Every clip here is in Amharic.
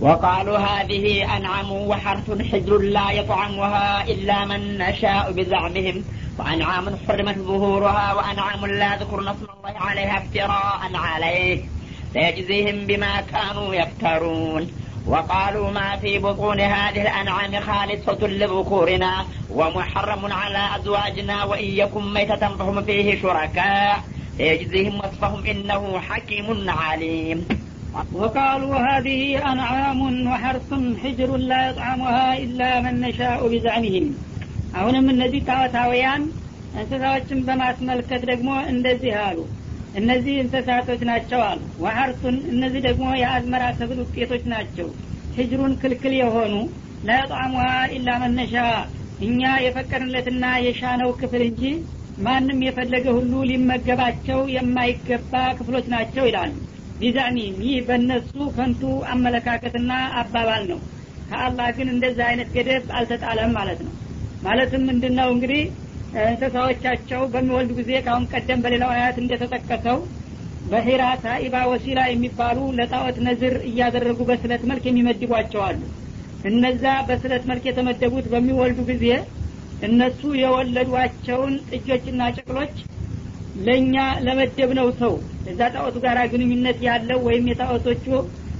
وقالوا هذه أنعم وحرث حجر لا يطعمها إلا من نشاء بزعمهم. وأنعام حرمت ظهورها وأنعام لا ذكرن اسم الله عليها افتراء عليه. سيجزيهم بما كانوا يفترون. وقالوا ما في بطون هذه الأنعام خالصة لذكورنا ومحرم على أزواجنا وإن يكن ميتة فهم فيه شركاء. سيجزيهم وصفهم إنه حكيم عليم. وقالوا هذه أنعام وحرث حجر لا يطعمها إلا من نشاء بزعمهم አሁንም እነዚህ ታወታውያን እንስሳዎችን በማስመልከት ደግሞ እንደዚህ አሉ እነዚህ እንስሳቶች ናቸው አሉ ወሀርቱን እነዚህ ደግሞ የአዝመራ ሰብል ውጤቶች ናቸው ህጅሩን ክልክል የሆኑ ለጣዕሙሃ ኢላ መነሻ እኛ የፈቀድለትና የሻነው ክፍል እንጂ ማንም የፈለገ ሁሉ ሊመገባቸው የማይገባ ክፍሎች ናቸው ይላሉ ቢዛኒም ይህ በእነሱ ከንቱ አመለካከትና አባባል ነው። ከአላህ ግን እንደዚህ አይነት ገደብ አልተጣለም ማለት ነው። ማለትም ምንድን ነው እንግዲህ እንስሳዎቻቸው በሚወልዱ ጊዜ ካሁን ቀደም በሌላው አያት እንደተጠቀሰው በሂራ ታኢባ ወሲላ የሚባሉ ለጣዖት ነዝር እያደረጉ በስለት መልክ የሚመድቧቸው አሉ። እነዛ በስለት መልክ የተመደቡት በሚወልዱ ጊዜ እነሱ የወለዷቸውን ጥጆችና ጨቅሎች ለእኛ ለመደብነው ሰው እዛ ጣዖቱ ጋር ግንኙነት ያለው ወይም የጣዖቶቹ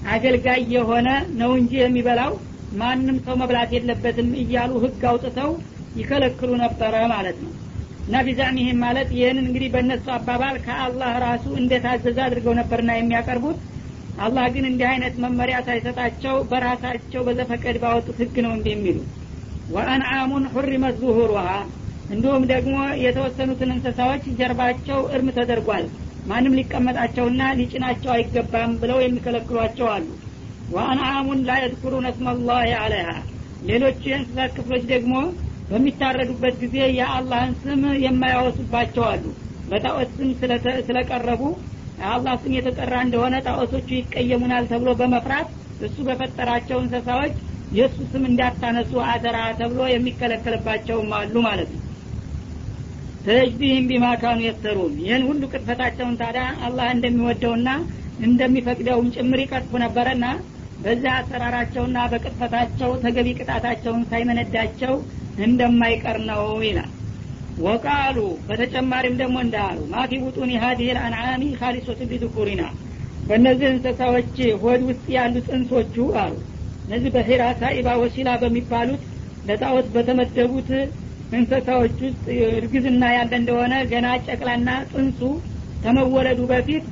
አገልጋይ የሆነ ነው እንጂ የሚበላው ማንም ሰው መብላት የለበትም እያሉ ህግ አውጥተው ይከለክሉ ነበረ ማለት ነው። እና ቢዛሚህም ማለት ይህንን እንግዲህ በእነሱ አባባል ከአላህ ራሱ እንደታዘዘ አድርገው ነበርና የሚያቀርቡት። አላህ ግን እንዲህ አይነት መመሪያ ሳይሰጣቸው በራሳቸው በዘፈቀድ ባወጡት ህግ ነው እንዲህ የሚሉ ወአንዓሙን ሁሪመት ዙሁሩሃ እንዲሁም ደግሞ የተወሰኑትን እንስሳዎች ጀርባቸው እርም ተደርጓል። ማንም ሊቀመጣቸውና ሊጭናቸው አይገባም ብለው የሚከለክሏቸው አሉ። ወአንዓሙን ላ የذኩሩነ እስመላህ አለይሃ ሌሎች የእንስሳት ክፍሎች ደግሞ በሚታረዱበት ጊዜ የአላህን ስም የማያወሱባቸው አሉ። በጣዖት ስም ስለቀረቡ የአላህ ስም የተጠራ እንደሆነ ጣዖቶቹ ይቀየሙናል ተብሎ በመፍራት እሱ በፈጠራቸው እንስሳዎች የእሱ ስም እንዳታነሱ አደራ ተብሎ የሚከለከልባቸውም አሉ ማለት ነው ተጅቢህም ቢማካኑ የፍተሩን ይህን ሁሉ ቅጥፈታቸውን ታዲያ አላህ እንደሚወደውና እንደሚፈቅደውም ጭምር ይቀጥፉ ነበረና በዚህ አሰራራቸውና በቅጥፈታቸው ተገቢ ቅጣታቸውን ሳይመነዳቸው እንደማይቀር ነው ይላል። ወቃሉ በተጨማሪም ደግሞ እንዳሉ ማፊ ቡጡን ሀዲህ ልአንዓሚ ካሊሶት ቢዝኩሪና በእነዚህ እንስሳዎች ሆድ ውስጥ ያሉ ጥንሶቹ አሉ። እነዚህ በሂራ ሳኢባ ወሲላ በሚባሉት ለጣዖት በተመደቡት እንስሳዎች ውስጥ እርግዝና ያለ እንደሆነ ገና ጨቅላና ጥንሱ ከመወለዱ በፊት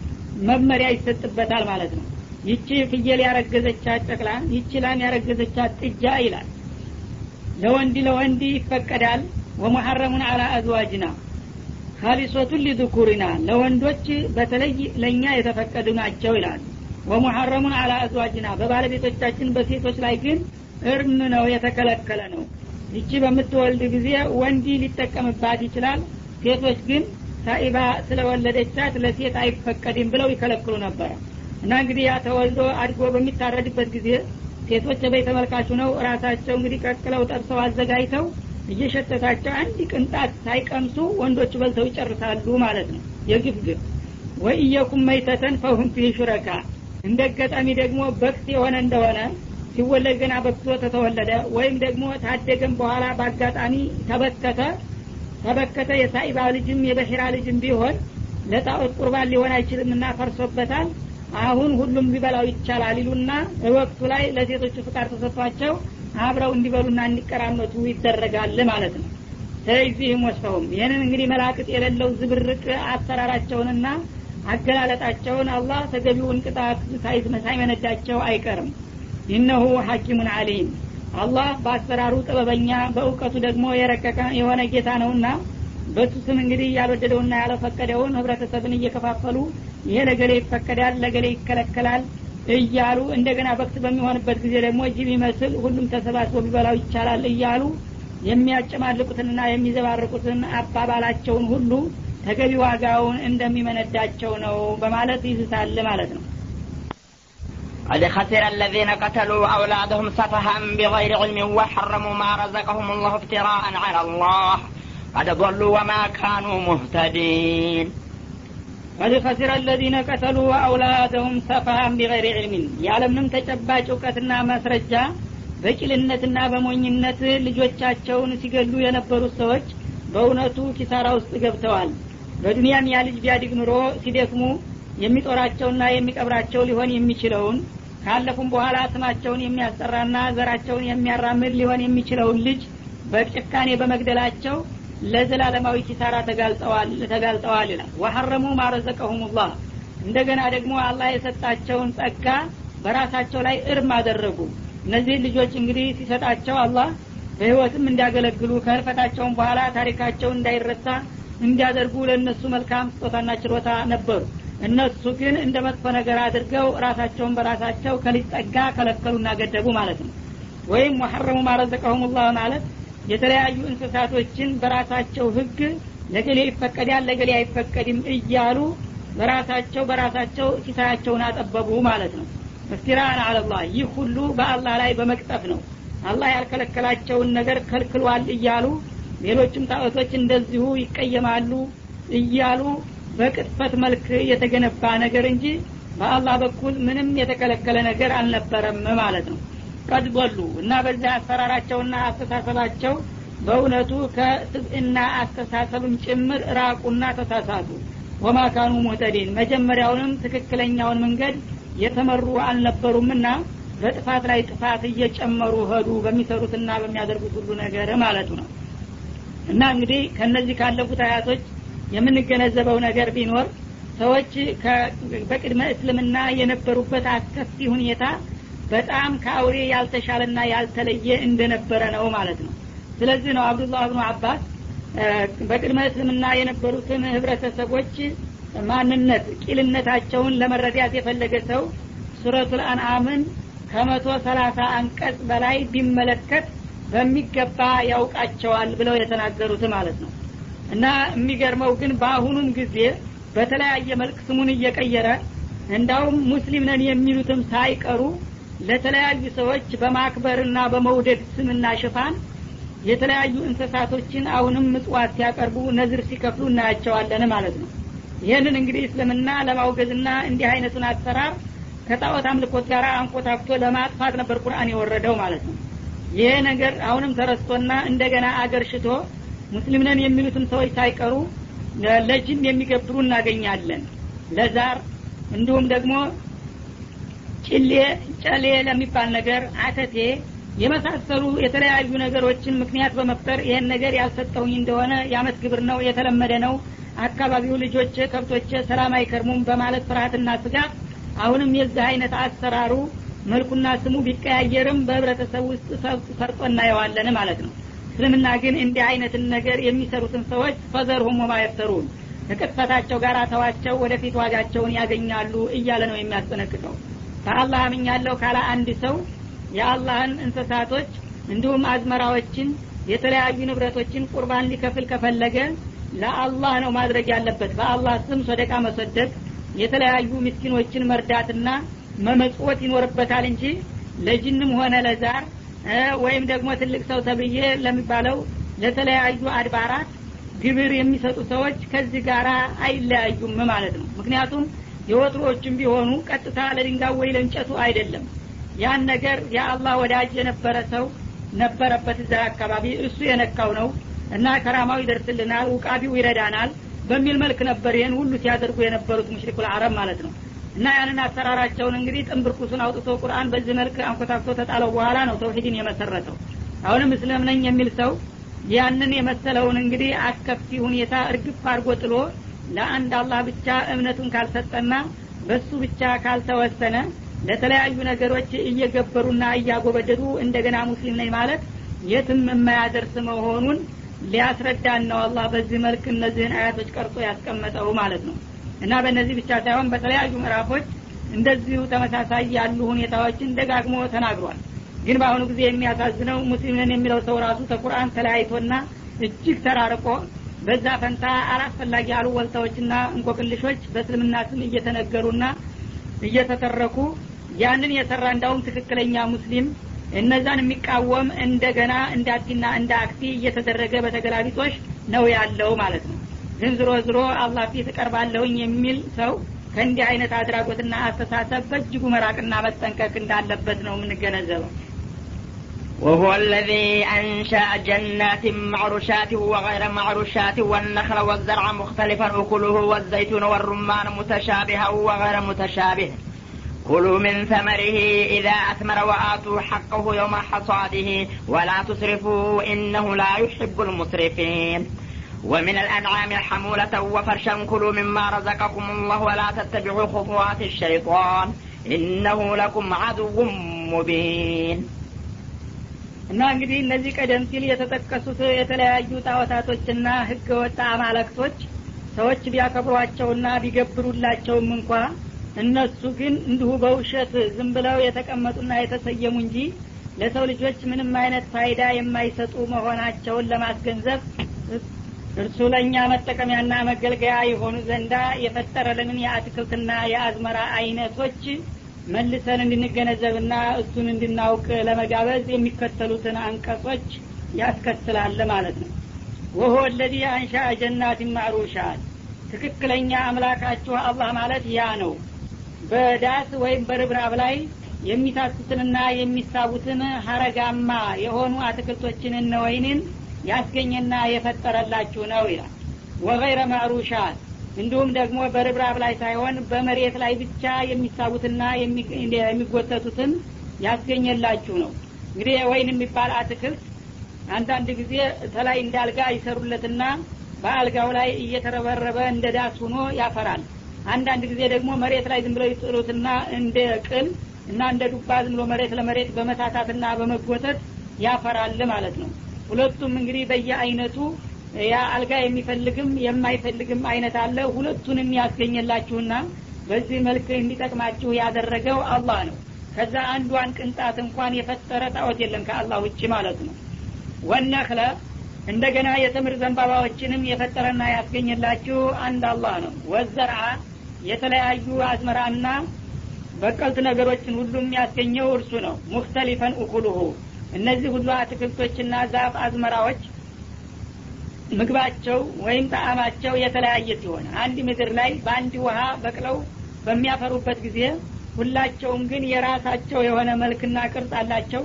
መመሪያ ይሰጥበታል ማለት ነው። ይቺ ፍየል ያረገዘቻት ጨቅላ ይቺ ላም ያረገዘቻት ጥጃ ይላል። ለወንድ ለወንድ ይፈቀዳል። ወሙሐረሙን አላ አዝዋጅና ካሊሶቱን ሊذኩሪና ለወንዶች በተለይ ለእኛ የተፈቀዱ ናቸው ይላሉ። ወሙሐረሙን አላ አዝዋጅና በባለቤቶቻችን በሴቶች ላይ ግን እርም ነው የተከለከለ ነው ይቺ በምትወልድ ጊዜ ወንዲ ሊጠቀምባት ይችላል። ሴቶች ግን ሳኢባ ስለወለደቻት ለሴት አይፈቀድም ብለው ይከለክሉ ነበረ እና እንግዲህ ያ ተወልዶ አድጎ በሚታረድበት ጊዜ ሴቶች በይ ተመልካቹ ነው ራሳቸው እንግዲህ ቀቅለው ጠብሰው አዘጋጅተው እየሸተታቸው አንድ ቅንጣት ሳይቀምሱ ወንዶች በልተው ይጨርሳሉ ማለት ነው። የግፍ ግፍ። ወኢየኩም መይተተን ፈሁም ፊህ ሹረካ። እንደ ገጣሚ ደግሞ በክት የሆነ እንደሆነ ሲወለድ ገና በክቶ ተተወለደ ወይም ደግሞ ታደገም በኋላ በአጋጣሚ ተበከተ። ተበከተ የሳኢባ ልጅም የበሒራ ልጅም ቢሆን ለጣዖት ቁርባን ሊሆን አይችልም እና ፈርሶበታል። አሁን ሁሉም ሊበላው ይቻላል ይሉና ወቅቱ ላይ ለሴቶቹ ፍቃድ ተሰጥቷቸው አብረው እንዲበሉና እንዲቀራመቱ ይደረጋል ማለት ነው። ስለዚህም ወስፈውም ይህንን እንግዲህ መላቅጥ የሌለው ዝብርቅ አሰራራቸውንና አገላለጣቸውን አላህ ተገቢውን ቅጣት ሳይመነዳቸው አይቀርም ኢነሁ ሐኪሙን አሊም አላህ በአሰራሩ ጥበበኛ በእውቀቱ ደግሞ የረቀቀ የሆነ ጌታ ነውና በሱ ስም እንግዲህ ያልወደደውና ያለፈቀደውን ህብረተሰብን እየከፋፈሉ ይሄ ለገሌ ይፈቀዳል ለገሌ ይከለከላል እያሉ እንደገና በክት በሚሆንበት ጊዜ ደግሞ ጅብ ይመስል ሁሉም ተሰባስቦ ቢበላው ይቻላል እያሉ የሚያጨማልቁትንና የሚዘባርቁትን አባባላቸውን ሁሉ ተገቢ ዋጋውን እንደሚመነዳቸው ነው በማለት ይዝታል ማለት ነው قد خسر الذين قتلوا أولادهم سفها بغير علم وحرموا ما رزقهم الله افتراء على الله قد ضلوا وما كانوا مهتدين ቀድ ከሲረ አለዚነ ቀተሉ አውላደሁም ሰፋሃን ቢገይር ዕልሚን ያለምንም ተጨባጭ እውቀትና ማስረጃ በቂልነትና በሞኝነት ልጆቻቸውን ሲገሉ የነበሩት ሰዎች በእውነቱ ኪሳራ ውስጥ ገብተዋል በዱንያም ያ ልጅ ቢያድግ ኑሮ ሲደክሙ የሚጦራቸውና የሚቀብራቸው ሊሆን የሚችለውን ካለፉም በኋላ ስማቸውን የሚያስጠራና ዘራቸውን የሚያራምድ ሊሆን የሚችለውን ልጅ በጭካኔ በመግደላቸው ለዘላለማዊ ኪሳራ ተጋልጠዋል ይላል። ወሐረሙ ማረዘቀሁም ላህ እንደገና ደግሞ አላህ የሰጣቸውን ጸጋ በራሳቸው ላይ እርም አደረጉ። እነዚህ ልጆች እንግዲህ ሲሰጣቸው አላህ በህይወትም እንዲያገለግሉ ከህልፈታቸውን በኋላ ታሪካቸው እንዳይረሳ እንዲያደርጉ ለእነሱ መልካም ስጦታና ችሮታ ነበሩ እነሱ ግን እንደ መጥፎ ነገር አድርገው ራሳቸውን በራሳቸው ጸጋ ከለከሉና ገደቡ ማለት ነው። ወይም ወሐረሙ ማረዘቀሁም ላህ ማለት የተለያዩ እንስሳቶችን በራሳቸው ህግ ለገሌ ይፈቀዳል ለገሌ አይፈቀድም እያሉ በራሳቸው በራሳቸው ሲሳያቸውን አጠበቡ ማለት ነው። እፍቲራን አለላህ ይህ ሁሉ በአላህ ላይ በመቅጠፍ ነው። አላህ ያልከለከላቸውን ነገር ከልክሏል እያሉ ሌሎችም ጣዖቶች እንደዚሁ ይቀየማሉ እያሉ በቅጥፈት መልክ የተገነባ ነገር እንጂ በአላህ በኩል ምንም የተከለከለ ነገር አልነበረም ማለት ነው። ቀድ በሉ እና በዚህ አሰራራቸውና አስተሳሰባቸው በእውነቱ ከስብዕና አስተሳሰብም ጭምር ራቁና ተሳሳቱ። ወማ ካኑ ሙህተዲን መጀመሪያውንም ትክክለኛውን መንገድ የተመሩ አልነበሩምና በጥፋት ላይ ጥፋት እየጨመሩ ሄዱ በሚሰሩትና በሚያደርጉት ሁሉ ነገር ማለቱ ነው። እና እንግዲህ ከነዚህ ካለፉት አያቶች የምንገነዘበው ነገር ቢኖር ሰዎች በቅድመ እስልምና የነበሩበት አስከፊ ሁኔታ በጣም ከአውሬ ያልተሻለና ያልተለየ እንደነበረ ነው ማለት ነው። ስለዚህ ነው አብዱላህ ብኑ አባስ በቅድመ እስልምና የነበሩትን ህብረተሰቦች ማንነት ቂልነታቸውን ለመረዳት የፈለገ ሰው ሱረቱል አንአምን ከመቶ ሰላሳ አንቀጽ በላይ ቢመለከት በሚገባ ያውቃቸዋል ብለው የተናገሩት ማለት ነው እና የሚገርመው ግን በአሁኑም ጊዜ በተለያየ መልክ ስሙን እየቀየረ እንዳውም ሙስሊም ነን የሚሉትም ሳይቀሩ ለተለያዩ ሰዎች በማክበርና በመውደድ ስምና ሽፋን የተለያዩ እንስሳቶችን አሁንም ምጽዋት ሲያቀርቡ ነዝር ሲከፍሉ እናያቸዋለን ማለት ነው። ይህንን እንግዲህ እስልምና ለማውገዝና እንዲህ አይነቱን አሰራር ከጣዖት አምልኮት ጋር አንኮታክቶ ለማጥፋት ነበር ቁርአን የወረደው ማለት ነው። ይሄ ነገር አሁንም ተረስቶና እንደገና አገር ሽቶ ሙስሊም ነን የሚሉትም ሰዎች ሳይቀሩ ለጅን የሚገብሩ እናገኛለን። ለዛር እንዲሁም ደግሞ ጭሌ ጨሌ ለሚባል ነገር አተቴ የመሳሰሉ የተለያዩ ነገሮችን ምክንያት በመፍጠር ይህን ነገር ያልሰጠውኝ እንደሆነ የአመት ግብር ነው የተለመደ ነው። አካባቢው ልጆች ከብቶች ሰላም አይከርሙም በማለት ፍርሀትና ስጋት አሁንም የዚህ አይነት አሰራሩ መልኩና ስሙ ቢቀያየርም በህብረተሰብ ውስጥ ሰርጦ እናየዋለን ማለት ነው እስልምና ግን እንዲህ አይነትን ነገር የሚሰሩትን ሰዎች ፈዘርሁም ወማ የፍተሩን ከቅጥፈታቸው ጋር ተዋቸው ወደፊት ዋጋቸውን ያገኛሉ እያለ ነው የሚያስጠነቅቀው። ከአላህ አምኛለሁ ካለ አንድ ሰው የአላህን እንስሳቶች እንዲሁም አዝመራዎችን የተለያዩ ንብረቶችን ቁርባን ሊከፍል ከፈለገ ለአላህ ነው ማድረግ ያለበት። በአላህ ስም ሶደቃ መሰደቅ የተለያዩ ምስኪኖችን መርዳትና መመጽወት ይኖርበታል እንጂ ለጅንም ሆነ ለዛር ወይም ደግሞ ትልቅ ሰው ተብዬ ለሚባለው ለተለያዩ አድባራት ግብር የሚሰጡ ሰዎች ከዚህ ጋር አይለያዩም ማለት ነው። ምክንያቱም የወትሮዎችም ቢሆኑ ቀጥታ ለድንጋይ ወይ ለእንጨቱ አይደለም። ያን ነገር የአላህ ወዳጅ የነበረ ሰው ነበረበት እዛ አካባቢ እሱ የነካው ነው እና ከራማው ይደርስልናል ውቃቢው ይረዳናል በሚል መልክ ነበር ይህን ሁሉ ሲያደርጉ የነበሩት ሙሽሪኩል አረብ ማለት ነው እና ያንን አሰራራቸውን እንግዲህ ጥንብርኩሱን አውጥቶ ቁርአን በዚህ መልክ አንኮታክቶ ተጣለው በኋላ ነው ተውሂድን የመሰረተው። አሁንም እስልም ነኝ የሚል ሰው ያንን የመሰለውን እንግዲህ አስከፊ ሁኔታ እርግፍ አድርጎ ጥሎ ለአንድ አላህ ብቻ እምነቱን ካልሰጠና በሱ ብቻ ካልተወሰነ ለተለያዩ ነገሮች እየገበሩና እያጎበደዱ እንደገና ሙስሊም ነኝ ማለት የትም የማያደርስ መሆኑን ሊያስረዳን ነው አላህ በዚህ መልክ እነዚህን አያቶች ቀርጾ ያስቀመጠው ማለት ነው እና በእነዚህ ብቻ ሳይሆን በተለያዩ ምዕራፎች እንደዚሁ ተመሳሳይ ያሉ ሁኔታዎችን ደጋግሞ ተናግሯል። ግን በአሁኑ ጊዜ የሚያሳዝነው ሙስሊምን የሚለው ሰው ራሱ ከቁርአን ተለያይቶና እጅግ ተራርቆ በዛ ፈንታ አላስፈላጊ ያሉ ወልታዎችና እንቆቅልሾች በእስልምና ስም እየተነገሩና እየተተረኩ ያንን የሰራ እንዳውም ትክክለኛ ሙስሊም እነዛን የሚቃወም እንደገና እንደ አዲና እንደ አክቲ እየተደረገ በተገላቢጦሽ ነው ያለው ማለት ነው ግን ዝሮ ዝሮ አላህ ፊት እቀርባለሁኝ የሚል ሰው ከእንዲህ አይነት አድራጎትና አስተሳሰብ በእጅጉ መራቅና መጠንቀቅ እንዳለበት ነው የምንገነዘበው وهو الذي أنشأ جنات معروشات وغير معروشات والنخل والزرع مختلفا أكله والزيتون والرمان متشابها وغير متشابه كلوا من ثمره إذا أثمر وآتوا حقه يوم حصاده ولا تسرفوا إنه لا يحب المسرفين ومن الأنعام حمولة وفرشا كلوا مما رزقكم الله ولا تتبعوا خطوات الشيطان إنه لكم عدو مبين እና እንግዲህ እነዚህ ቀደም ሲል የተጠቀሱት የተለያዩ ጣዖታቶችና ህገ ወጥ አማለክቶች ሰዎች ቢያከብሯቸውና ቢገብሩላቸውም እንኳ እነሱ ግን እንዲሁ በውሸት ዝም ብለው የተቀመጡና የተሰየሙ እንጂ ለሰው ልጆች ምንም አይነት ፋይዳ የማይሰጡ መሆናቸውን ለማስገንዘብ እርሱ ለእኛ መጠቀሚያና መገልገያ የሆኑ ዘንዳ የፈጠረልንን የአትክልትና የአዝመራ አይነቶች መልሰን እንድንገነዘብና እሱን እንድናውቅ ለመጋበዝ የሚከተሉትን አንቀጾች ያስከትላል ማለት ነው። ወሆ ለዚ አንሻ ጀናትን ማዕሩሻት ትክክለኛ አምላካችሁ አላህ ማለት ያ ነው። በዳስ ወይም በርብራብ ላይ የሚታሱትንና የሚሳቡትን ሀረጋማ የሆኑ አትክልቶችን እነ ወይንን ያስገኘና የፈጠረላችሁ ነው ይላል። ወገይረ ማዕሩሻት እንዲሁም ደግሞ በርብራብ ላይ ሳይሆን በመሬት ላይ ብቻ የሚሳቡትና የሚጎተቱትን ያስገኘላችሁ ነው። እንግዲህ ወይን የሚባል አትክልት አንዳንድ ጊዜ ተላይ እንደ አልጋ ይሰሩለትና በአልጋው ላይ እየተረበረበ እንደ ዳስ ሆኖ ያፈራል። አንዳንድ ጊዜ ደግሞ መሬት ላይ ዝም ብለው ይጥሉትና እንደ ቅል እና እንደ ዱባ ዝም ብሎ መሬት ለመሬት በመታታትና በመጎተት ያፈራል ማለት ነው ሁለቱም እንግዲህ በየአይነቱ ያ አልጋ የሚፈልግም የማይፈልግም አይነት አለ። ሁለቱንም ያስገኘላችሁና በዚህ መልክ እንዲጠቅማችሁ ያደረገው አላህ ነው። ከዛ አንዷን ቅንጣት እንኳን የፈጠረ ጣዖት የለም ከአላህ ውጭ ማለት ነው። ወነክለ እንደገና የተምር ዘንባባዎችንም የፈጠረና ያስገኘላችሁ አንድ አላህ ነው። ወዘርአ የተለያዩ አዝመራና በቀልት ነገሮችን ሁሉም ያስገኘው እርሱ ነው። ሙክተሊፈን እኩሉሁ እነዚህ ሁሉ አትክልቶችና ዛፍ አዝመራዎች ምግባቸው ወይም ጣዕማቸው የተለያየ ሲሆን አንድ ምድር ላይ በአንድ ውሃ በቅለው በሚያፈሩበት ጊዜ ሁላቸውም ግን የራሳቸው የሆነ መልክና ቅርጽ አላቸው።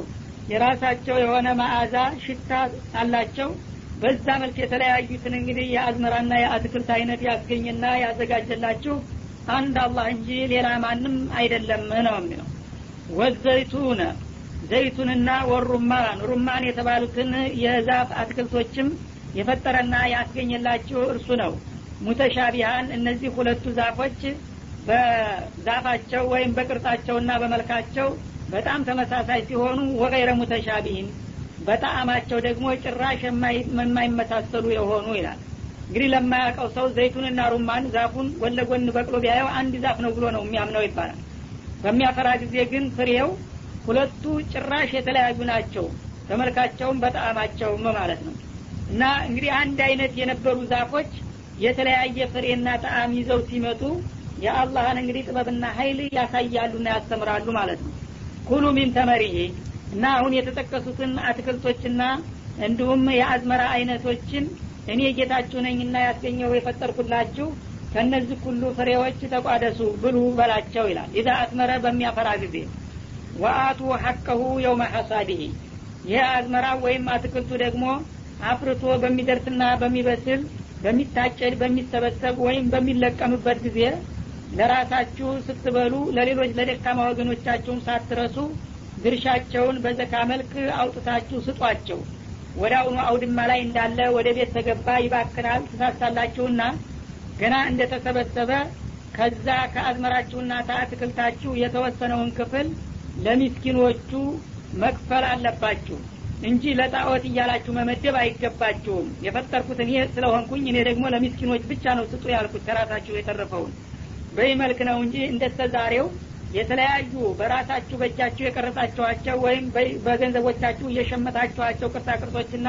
የራሳቸው የሆነ መዓዛ ሽታ አላቸው። በዛ መልክ የተለያዩትን እንግዲህ የአዝመራና የአትክልት አይነት ያስገኝና ያዘጋጀላችሁ አንድ አላህ እንጂ ሌላ ማንም አይደለም ነው የሚለው። ወዘይቱነ ዘይቱንና ወሩማን ሩማን የተባሉትን የዛፍ አትክልቶችም የፈጠረና ያስገኘላችሁ እርሱ ነው። ሙተሻቢሃን እነዚህ ሁለቱ ዛፎች በዛፋቸው ወይም በቅርጻቸውና በመልካቸው በጣም ተመሳሳይ ሲሆኑ ወገይረ ሙተሻቢህን በጣዕማቸው ደግሞ ጭራሽ የማይመሳሰሉ የሆኑ ይላል። እንግዲህ ለማያውቀው ሰው ዘይቱንና ሩማን ዛፉን ጎን በቅሎ ቢያየው አንድ ዛፍ ነው ብሎ ነው የሚያምነው ይባላል። በሚያፈራ ጊዜ ግን ፍሬው ሁለቱ ጭራሽ የተለያዩ ናቸው። በመልካቸውም በጣዕማቸውም ማለት ነው። እና እንግዲህ አንድ አይነት የነበሩ ዛፎች የተለያየ ፍሬና ጣዕም ይዘው ሲመጡ የአላህን እንግዲህ ጥበብና ሀይል ያሳያሉና ያስተምራሉ ማለት ነው። ኩሉ ሚን ተመሪሂ እና አሁን የተጠቀሱትን አትክልቶችና እንዲሁም የአዝመራ አይነቶችን እኔ ጌታችሁ ነኝና ያስገኘው የፈጠርኩላችሁ ከእነዚህ ሁሉ ፍሬዎች ተቋደሱ ብሉ በላቸው ይላል። ኢዛ አስመረ በሚያፈራ ጊዜ ወአቱ ሐቀሁ የውመ ሐሳዲህ ይህ አዝመራ ወይም አትክልቱ ደግሞ አፍርቶ በሚደርስና በሚበስል በሚታጨድ በሚሰበሰብ ወይም በሚለቀምበት ጊዜ ለራሳችሁ ስትበሉ ለሌሎች ለደካማ ወገኖቻችሁም ሳትረሱ ድርሻቸውን በዘካ መልክ አውጥታችሁ ስጧቸው። ወደ አሁኑ አውድማ ላይ እንዳለ ወደ ቤት ተገባ ይባክናል ትሳሳላችሁና ገና እንደተሰበሰበ ከዛ ከአዝመራችሁና ከአትክልታችሁ የተወሰነውን ክፍል ለሚስኪኖቹ መክፈል አለባችሁ እንጂ ለጣዖት እያላችሁ መመደብ አይገባችሁም። የፈጠርኩት እኔ ስለሆንኩኝ እኔ ደግሞ ለሚስኪኖች ብቻ ነው ስጡ ያልኩት ከራሳችሁ የተረፈውን። በዚህ መልክ ነው እንጂ እንደተ ዛሬው የተለያዩ በራሳችሁ በእጃችሁ የቀረጻችኋቸው ወይም በገንዘቦቻችሁ እየሸመታችኋቸው ቅርጻ ቅርጾችና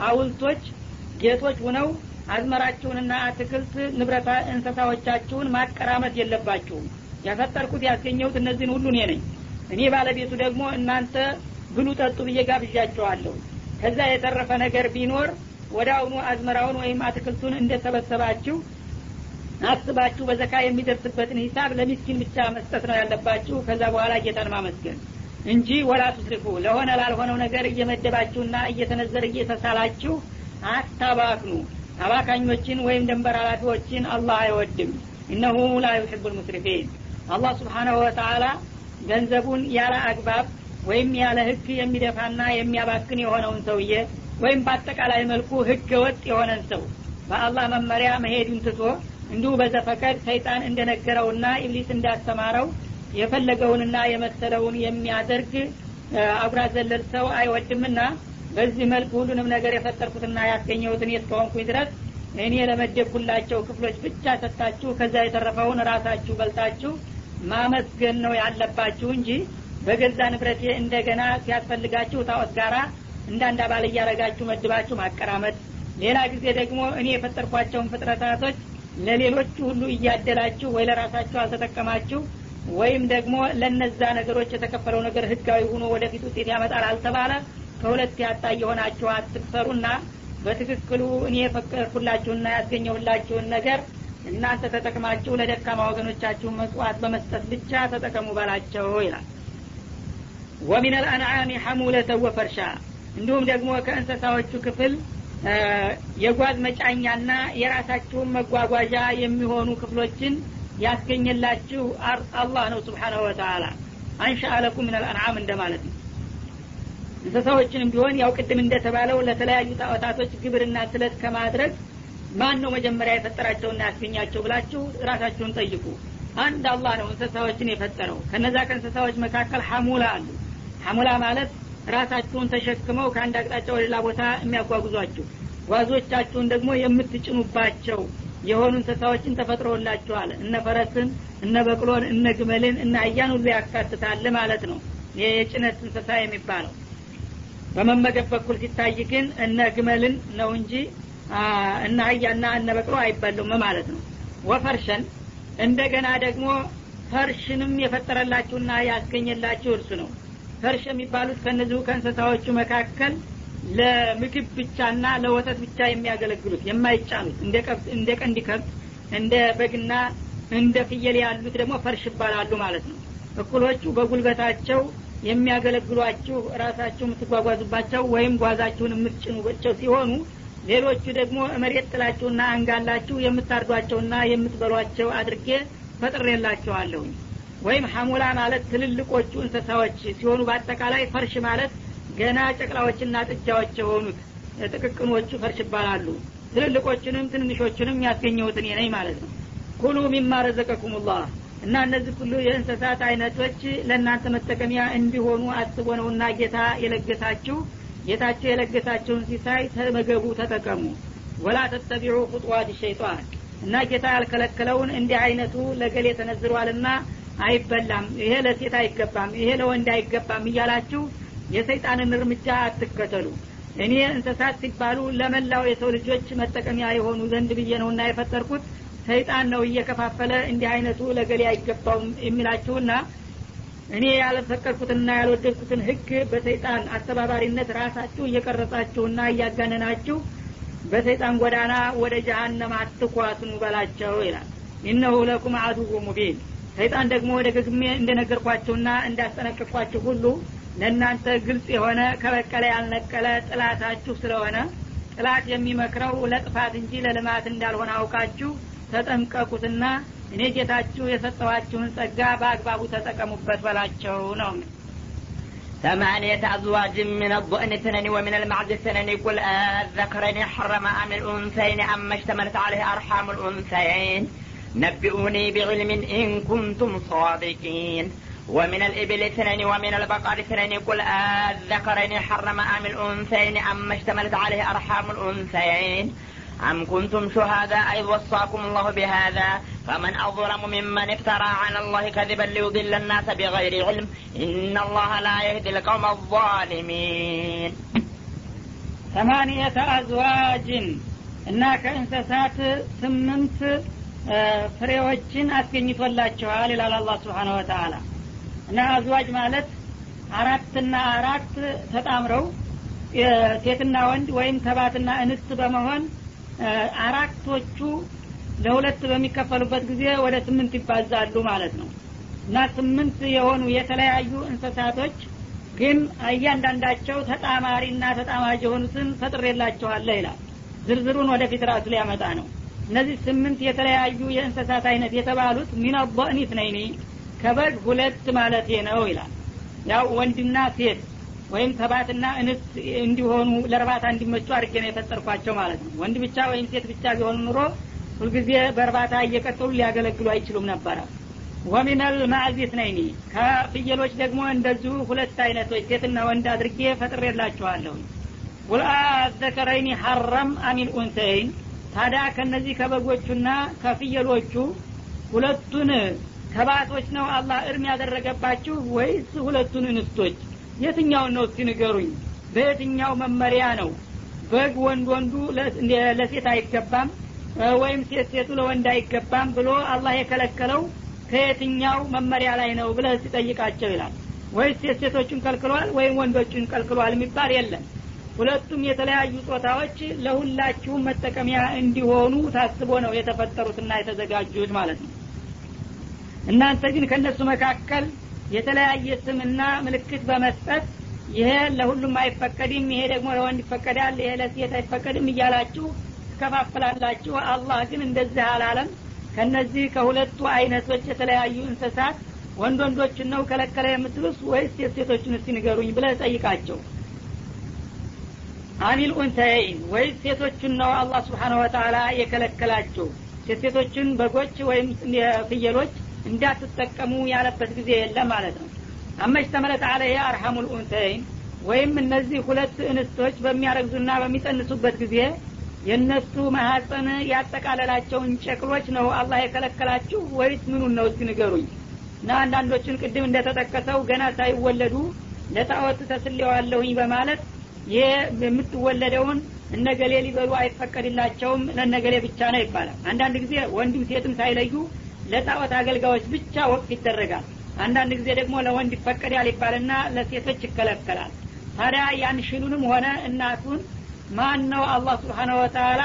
አውልቶች ጌቶች ሁነው አዝመራችሁንና አትክልት ንብረታ እንስሳዎቻችሁን ማቀራመት የለባችሁም። ያፈጠርኩት ያስገኘሁት እነዚህን ሁሉ እኔ ነኝ እኔ ባለቤቱ ደግሞ እናንተ ብሉ ጠጡ ብዬ ጋብዣቸዋለሁ። ከዛ የተረፈ ነገር ቢኖር ወደ አሁኑ አዝመራውን ወይም አትክልቱን እንደሰበሰባችሁ አስባችሁ በዘካ የሚደርስበትን ሂሳብ ለሚስኪን ብቻ መስጠት ነው ያለባችሁ። ከዛ በኋላ ጌታን ማመስገን እንጂ ወላ ቱስሪፉ ለሆነ ላልሆነው ነገር እየመደባችሁና እየተነዘረ እየተሳላችሁ አታባክኑ። አባካኞችን ወይም ደንበር ኃላፊዎችን አላህ አይወድም። እነሁ ላ ዩሕቡ ልሙስሪፊን አላህ ስብሓናሁ ወተአላ ገንዘቡን ያለ አግባብ ወይም ያለ ህግ የሚደፋና የሚያባክን የሆነውን ሰውዬ ወይም በአጠቃላይ መልኩ ህገ ወጥ የሆነን ሰው በአላህ መመሪያ መሄዱን ትቶ እንዲሁ በዘፈቀድ ሰይጣን እንደነገረውና ኢብሊስ እንዳስተማረው የፈለገውንና የመሰለውን የሚያደርግ አጉራ ዘለል ሰው አይወድምና በዚህ መልክ ሁሉንም ነገር የፈጠርኩትና ያስገኘሁትን እስከሆንኩኝ ድረስ እኔ ለመደብኩላቸው ክፍሎች ብቻ ሰጥታችሁ ከዛ የተረፈውን ራሳችሁ በልታችሁ ማመስገን ነው ያለባችሁ እንጂ በገዛ ንብረቴ እንደገና ሲያስፈልጋችሁ ታወት ጋራ እንዳንድ አባል እያረጋችሁ መድባችሁ ማቀራመጥ። ሌላ ጊዜ ደግሞ እኔ የፈጠርኳቸውን ፍጥረታቶች ለሌሎች ሁሉ እያደላችሁ ወይ ለራሳችሁ አልተጠቀማችሁ ወይም ደግሞ ለነዛ ነገሮች የተከፈለው ነገር ህጋዊ ሆኖ ወደፊት ውጤት ያመጣል አልተባለ ከሁለት ያጣ የሆናችሁ አትክሰሩና በትክክሉ እኔ የፈቀድኩላችሁና ያስገኘሁላችሁን ነገር እናንተ ተጠቅማችሁ ለደካማ ወገኖቻችሁ መጽዋት በመስጠት ብቻ ተጠቀሙ በላቸው ይላል። ወሚን አልአንዓሚ ሐሙለተ ወፈርሻ እንዲሁም ደግሞ ከእንስሳዎቹ ክፍል የጓዝ መጫኛና የራሳችሁን መጓጓዣ የሚሆኑ ክፍሎችን ያስገኘላችሁ አላህ ነው ስብሓናሁ ወተአላ አንሻአ ለኩም ምን አልአንዓም እንደማለት ነው። እንስሳዎችንም ቢሆን ያው ቅድም እንደተባለው ለተለያዩ ጣዖታቶች ግብርና ስለት ከማድረግ ማን ነው መጀመሪያ የፈጠራቸውና ያስገኛቸው ብላችሁ ራሳችሁን ጠይቁ። አንድ አላህ ነው እንስሳዎችን የፈጠረው። ከነዛ ከእንስሳዎች መካከል ሐሙላ አሉ። ሐሙላ ማለት ራሳችሁን ተሸክመው ከአንድ አቅጣጫ ወደ ቦታ የሚያጓጉዟችሁ ጓዞቻችሁን ደግሞ የምትጭኑባቸው የሆኑ እንስሳዎችን ተፈጥሮላችኋል። እነ ፈረስን እነ በቅሎን እነ ግመልን እነ አያን ሁሉ ያካትታል ማለት ነው። የጭነት እንስሳ የሚባለው። በመመገብ በኩል ሲታይ ግን እነ ግመልን ነው እንጂ እነ አህያና እነ በቅሎ አይበሉም ማለት ነው። ወፈርሸን እንደገና ደግሞ ፈርሽንም የፈጠረላችሁና ያስገኘላችሁ እርሱ ነው። ፈርሽ የሚባሉት ከእነዚሁ ከእንስሳዎቹ መካከል ለምግብ ብቻና ለወተት ብቻ የሚያገለግሉት የማይጫኑት እንደ ቀንድ ከብት እንደ በግና እንደ ፍየል ያሉት ደግሞ ፈርሽ ይባላሉ ማለት ነው። እኩሎቹ በጉልበታቸው የሚያገለግሏችሁ ራሳችሁ የምትጓጓዙባቸው ወይም ጓዛችሁን የምትጭኑባቸው ሲሆኑ ሌሎቹ ደግሞ መሬት ጥላችሁና አንጋላችሁ የምታርዷቸውና የምትበሏቸው አድርጌ ፈጥሬላችኋለሁኝ ወይም ሐሙላ ማለት ትልልቆቹ እንስሳዎች ሲሆኑ በአጠቃላይ ፈርሽ ማለት ገና ጨቅላዎችና ጥጃዎች የሆኑት ጥቅቅኖቹ ፈርሽ ይባላሉ። ትልልቆቹንም ትንንሾቹንም ያስገኘሁት ነኝ ማለት ነው። ኩሉ ሚማ ረዘቀኩሙላህ እና እነዚህ ሁሉ የእንስሳት አይነቶች ለእናንተ መጠቀሚያ እንዲሆኑ አስቦ ነውና ጌታ የለገሳችሁ ጌታቸው የለገሳቸውን ሲሳይ ተመገቡ ተጠቀሙ። ወላ ተተቢዑ ኹጥዋት ሸይጣን እና ጌታ ያልከለከለውን እንዲህ አይነቱ ለገሌ ተነዝሯልና አይበላም ይሄ ለሴት አይገባም ይሄ ለወንድ አይገባም እያላችሁ የሰይጣንን እርምጃ አትከተሉ። እኔ እንስሳት ሲባሉ ለመላው የሰው ልጆች መጠቀሚያ የሆኑ ዘንድ ብዬ ነውና የፈጠርኩት ሰይጣን ነው እየከፋፈለ እንዲህ አይነቱ ለገሌ አይገባውም የሚላችሁና እኔ ያልፈቀድኩትንና ያልወደድኩትን ህግ በሰይጣን አስተባባሪነት ራሳችሁ እየቀረጻችሁና እያጋነናችሁ በሰይጣን ጎዳና ወደ ጀሀነም አትኳትኑ በላቸው ይላል። ኢነሁ ለኩም አዱው ሙቢን። ሰይጣን ደግሞ ደግሜ እንደነገርኳችሁና እንዳስጠነቅቅኳችሁ ሁሉ ለእናንተ ግልጽ የሆነ ከበቀለ ያልነቀለ ጥላታችሁ ስለሆነ ጥላት የሚመክረው ለጥፋት እንጂ ለልማት እንዳልሆነ አውቃችሁ ተጠንቀቁትና እኔ ጌታችሁ የሰጠኋችሁን ጸጋ በአግባቡ ተጠቀሙበት በላቸው ነው ثمانية أزواج من الضأن اثنين ومن المعز اثنين قل الذكرين حرم أم الأنثيين أما اشتملت عليه أرحام الأنثيين نبئوني بعلم إن كنتم صادقين ومن الإبل اثنين ومن البقر اثنين قل الذكرين حرم أم الأنثيين أما اشتملت عليه أرحام الأنثيين أم كنتم شهداء إذ وصاكم الله بهذا فمن أظلم ممن افترى على الله كذبا ليضل الناس بغير علم إن الله لا يهدي القوم الظالمين ثمانية أزواج እና ከእንስሳት ስምንት ፍሬዎችን አስገኝቶላችኋል ይላል አላህ ስብሓን ወተአላ እና አዝዋጅ ማለት አራትና አራት ተጣምረው ሴትና ወንድ ወይም ተባትና እንስት በመሆን አራቶቹ ለሁለት በሚከፈሉበት ጊዜ ወደ ስምንት ይባዛሉ ማለት ነው። እና ስምንት የሆኑ የተለያዩ እንስሳቶች ግን እያንዳንዳቸው ተጣማሪና ተጣማጅ የሆኑትን ፈጥሬላቸዋለሁ ይላል። ዝርዝሩን ወደፊት ራሱ ሊያመጣ ነው። እነዚህ ስምንት የተለያዩ የእንስሳት አይነት የተባሉት ሚነቦእኒት ነይኒ ከበግ ሁለት ማለት ነው ይላል። ያው ወንድና ሴት ወይም ተባትና እንስት እንዲሆኑ ለእርባታ እንዲመቹ አድርጌ ነው የፈጠርኳቸው ማለት ነው። ወንድ ብቻ ወይም ሴት ብቻ ቢሆኑ ኑሮ ሁልጊዜ በእርባታ እየቀጠሉ ሊያገለግሉ አይችሉም ነበረ። ወሚነል ማዕዚት ነይኒ። ከፍየሎች ደግሞ እንደዚሁ ሁለት አይነቶች ሴትና ወንድ አድርጌ ፈጥሬላችኋለሁ ቁልአዘከረይኒ ሐረም አሚል ኡንሰይን። ታዲያ ከነዚህ ከበጎቹና ከፍየሎቹ ሁለቱን ተባቶች ነው አላህ እርም ያደረገባችሁ ወይስ ሁለቱን እንስቶች የትኛውን ነው እስቲ ንገሩኝ? በየትኛው መመሪያ ነው? በግ ወንድ ወንዱ ለሴት አይገባም? ወይም ሴት ሴቱ ለወንድ አይገባም ብሎ አላህ የከለከለው ከየትኛው መመሪያ ላይ ነው ብለህ ሲጠይቃቸው ይላል። ወይስ ሴት ሴቶችን ከልክሏል ወይም ወንዶችን ከልክሏል የሚባል የለም። ሁለቱም የተለያዩ ጾታዎች ለሁላችሁም መጠቀሚያ እንዲሆኑ ታስቦ ነው የተፈጠሩትና የተዘጋጁት ማለት ነው። እናንተ ግን ከእነሱ መካከል የተለያየ ስምና ምልክት በመስጠት ይሄ ለሁሉም አይፈቀድም ይሄ ደግሞ ለወንድ ይፈቀዳል ይሄ ለሴት አይፈቀድም እያላችሁ ትከፋፍላላችሁ። አላህ ግን እንደዚህ አላለም። ከነዚህ ከሁለቱ አይነቶች የተለያዩ እንስሳት ወንድ ወንዶችን ነው ከለከለ የምትሉስ ወይስ ሴት ሴቶችን? እስቲ ንገሩኝ ብለ ጠይቃቸው። አኒል ኡንተይን ወይስ ሴቶችን ነው አላህ ስብሓን ወተላ የከለከላቸው? ሴቶችን በጎች ወይም ፍየሎች እንዳትጠቀሙ ያለበት ጊዜ የለም ማለት ነው። አመች ተመለት አለህ አርሐሙ ልኡንተይን ወይም እነዚህ ሁለት እንስቶች በሚያረግዙና በሚጠንሱበት ጊዜ የእነሱ ማህፀን ያጠቃለላቸውን ጨቅሎች ነው አላህ የከለከላችሁ ወይስ ምኑን ነው? እስቲ ንገሩኝ። እና አንዳንዶችን ቅድም እንደተጠቀሰው ገና ሳይወለዱ ለጣዖት ተስሌዋለሁኝ በማለት ይህ የምትወለደውን እነገሌ ሊበሉ አይፈቀድላቸውም ለነገሌ ብቻ ነው ይባላል። አንዳንድ ጊዜ ወንድም ሴትም ሳይለዩ ለጣዖት አገልጋዮች ብቻ ወቅት ይደረጋል። አንዳንድ ጊዜ ደግሞ ለወንድ ይፈቀዳል ይባልና ለሴቶች ይከለከላል። ታዲያ ያን ሽሉንም ሆነ እናቱን ማን ነው አላህ ስብሓነሁ ወተላ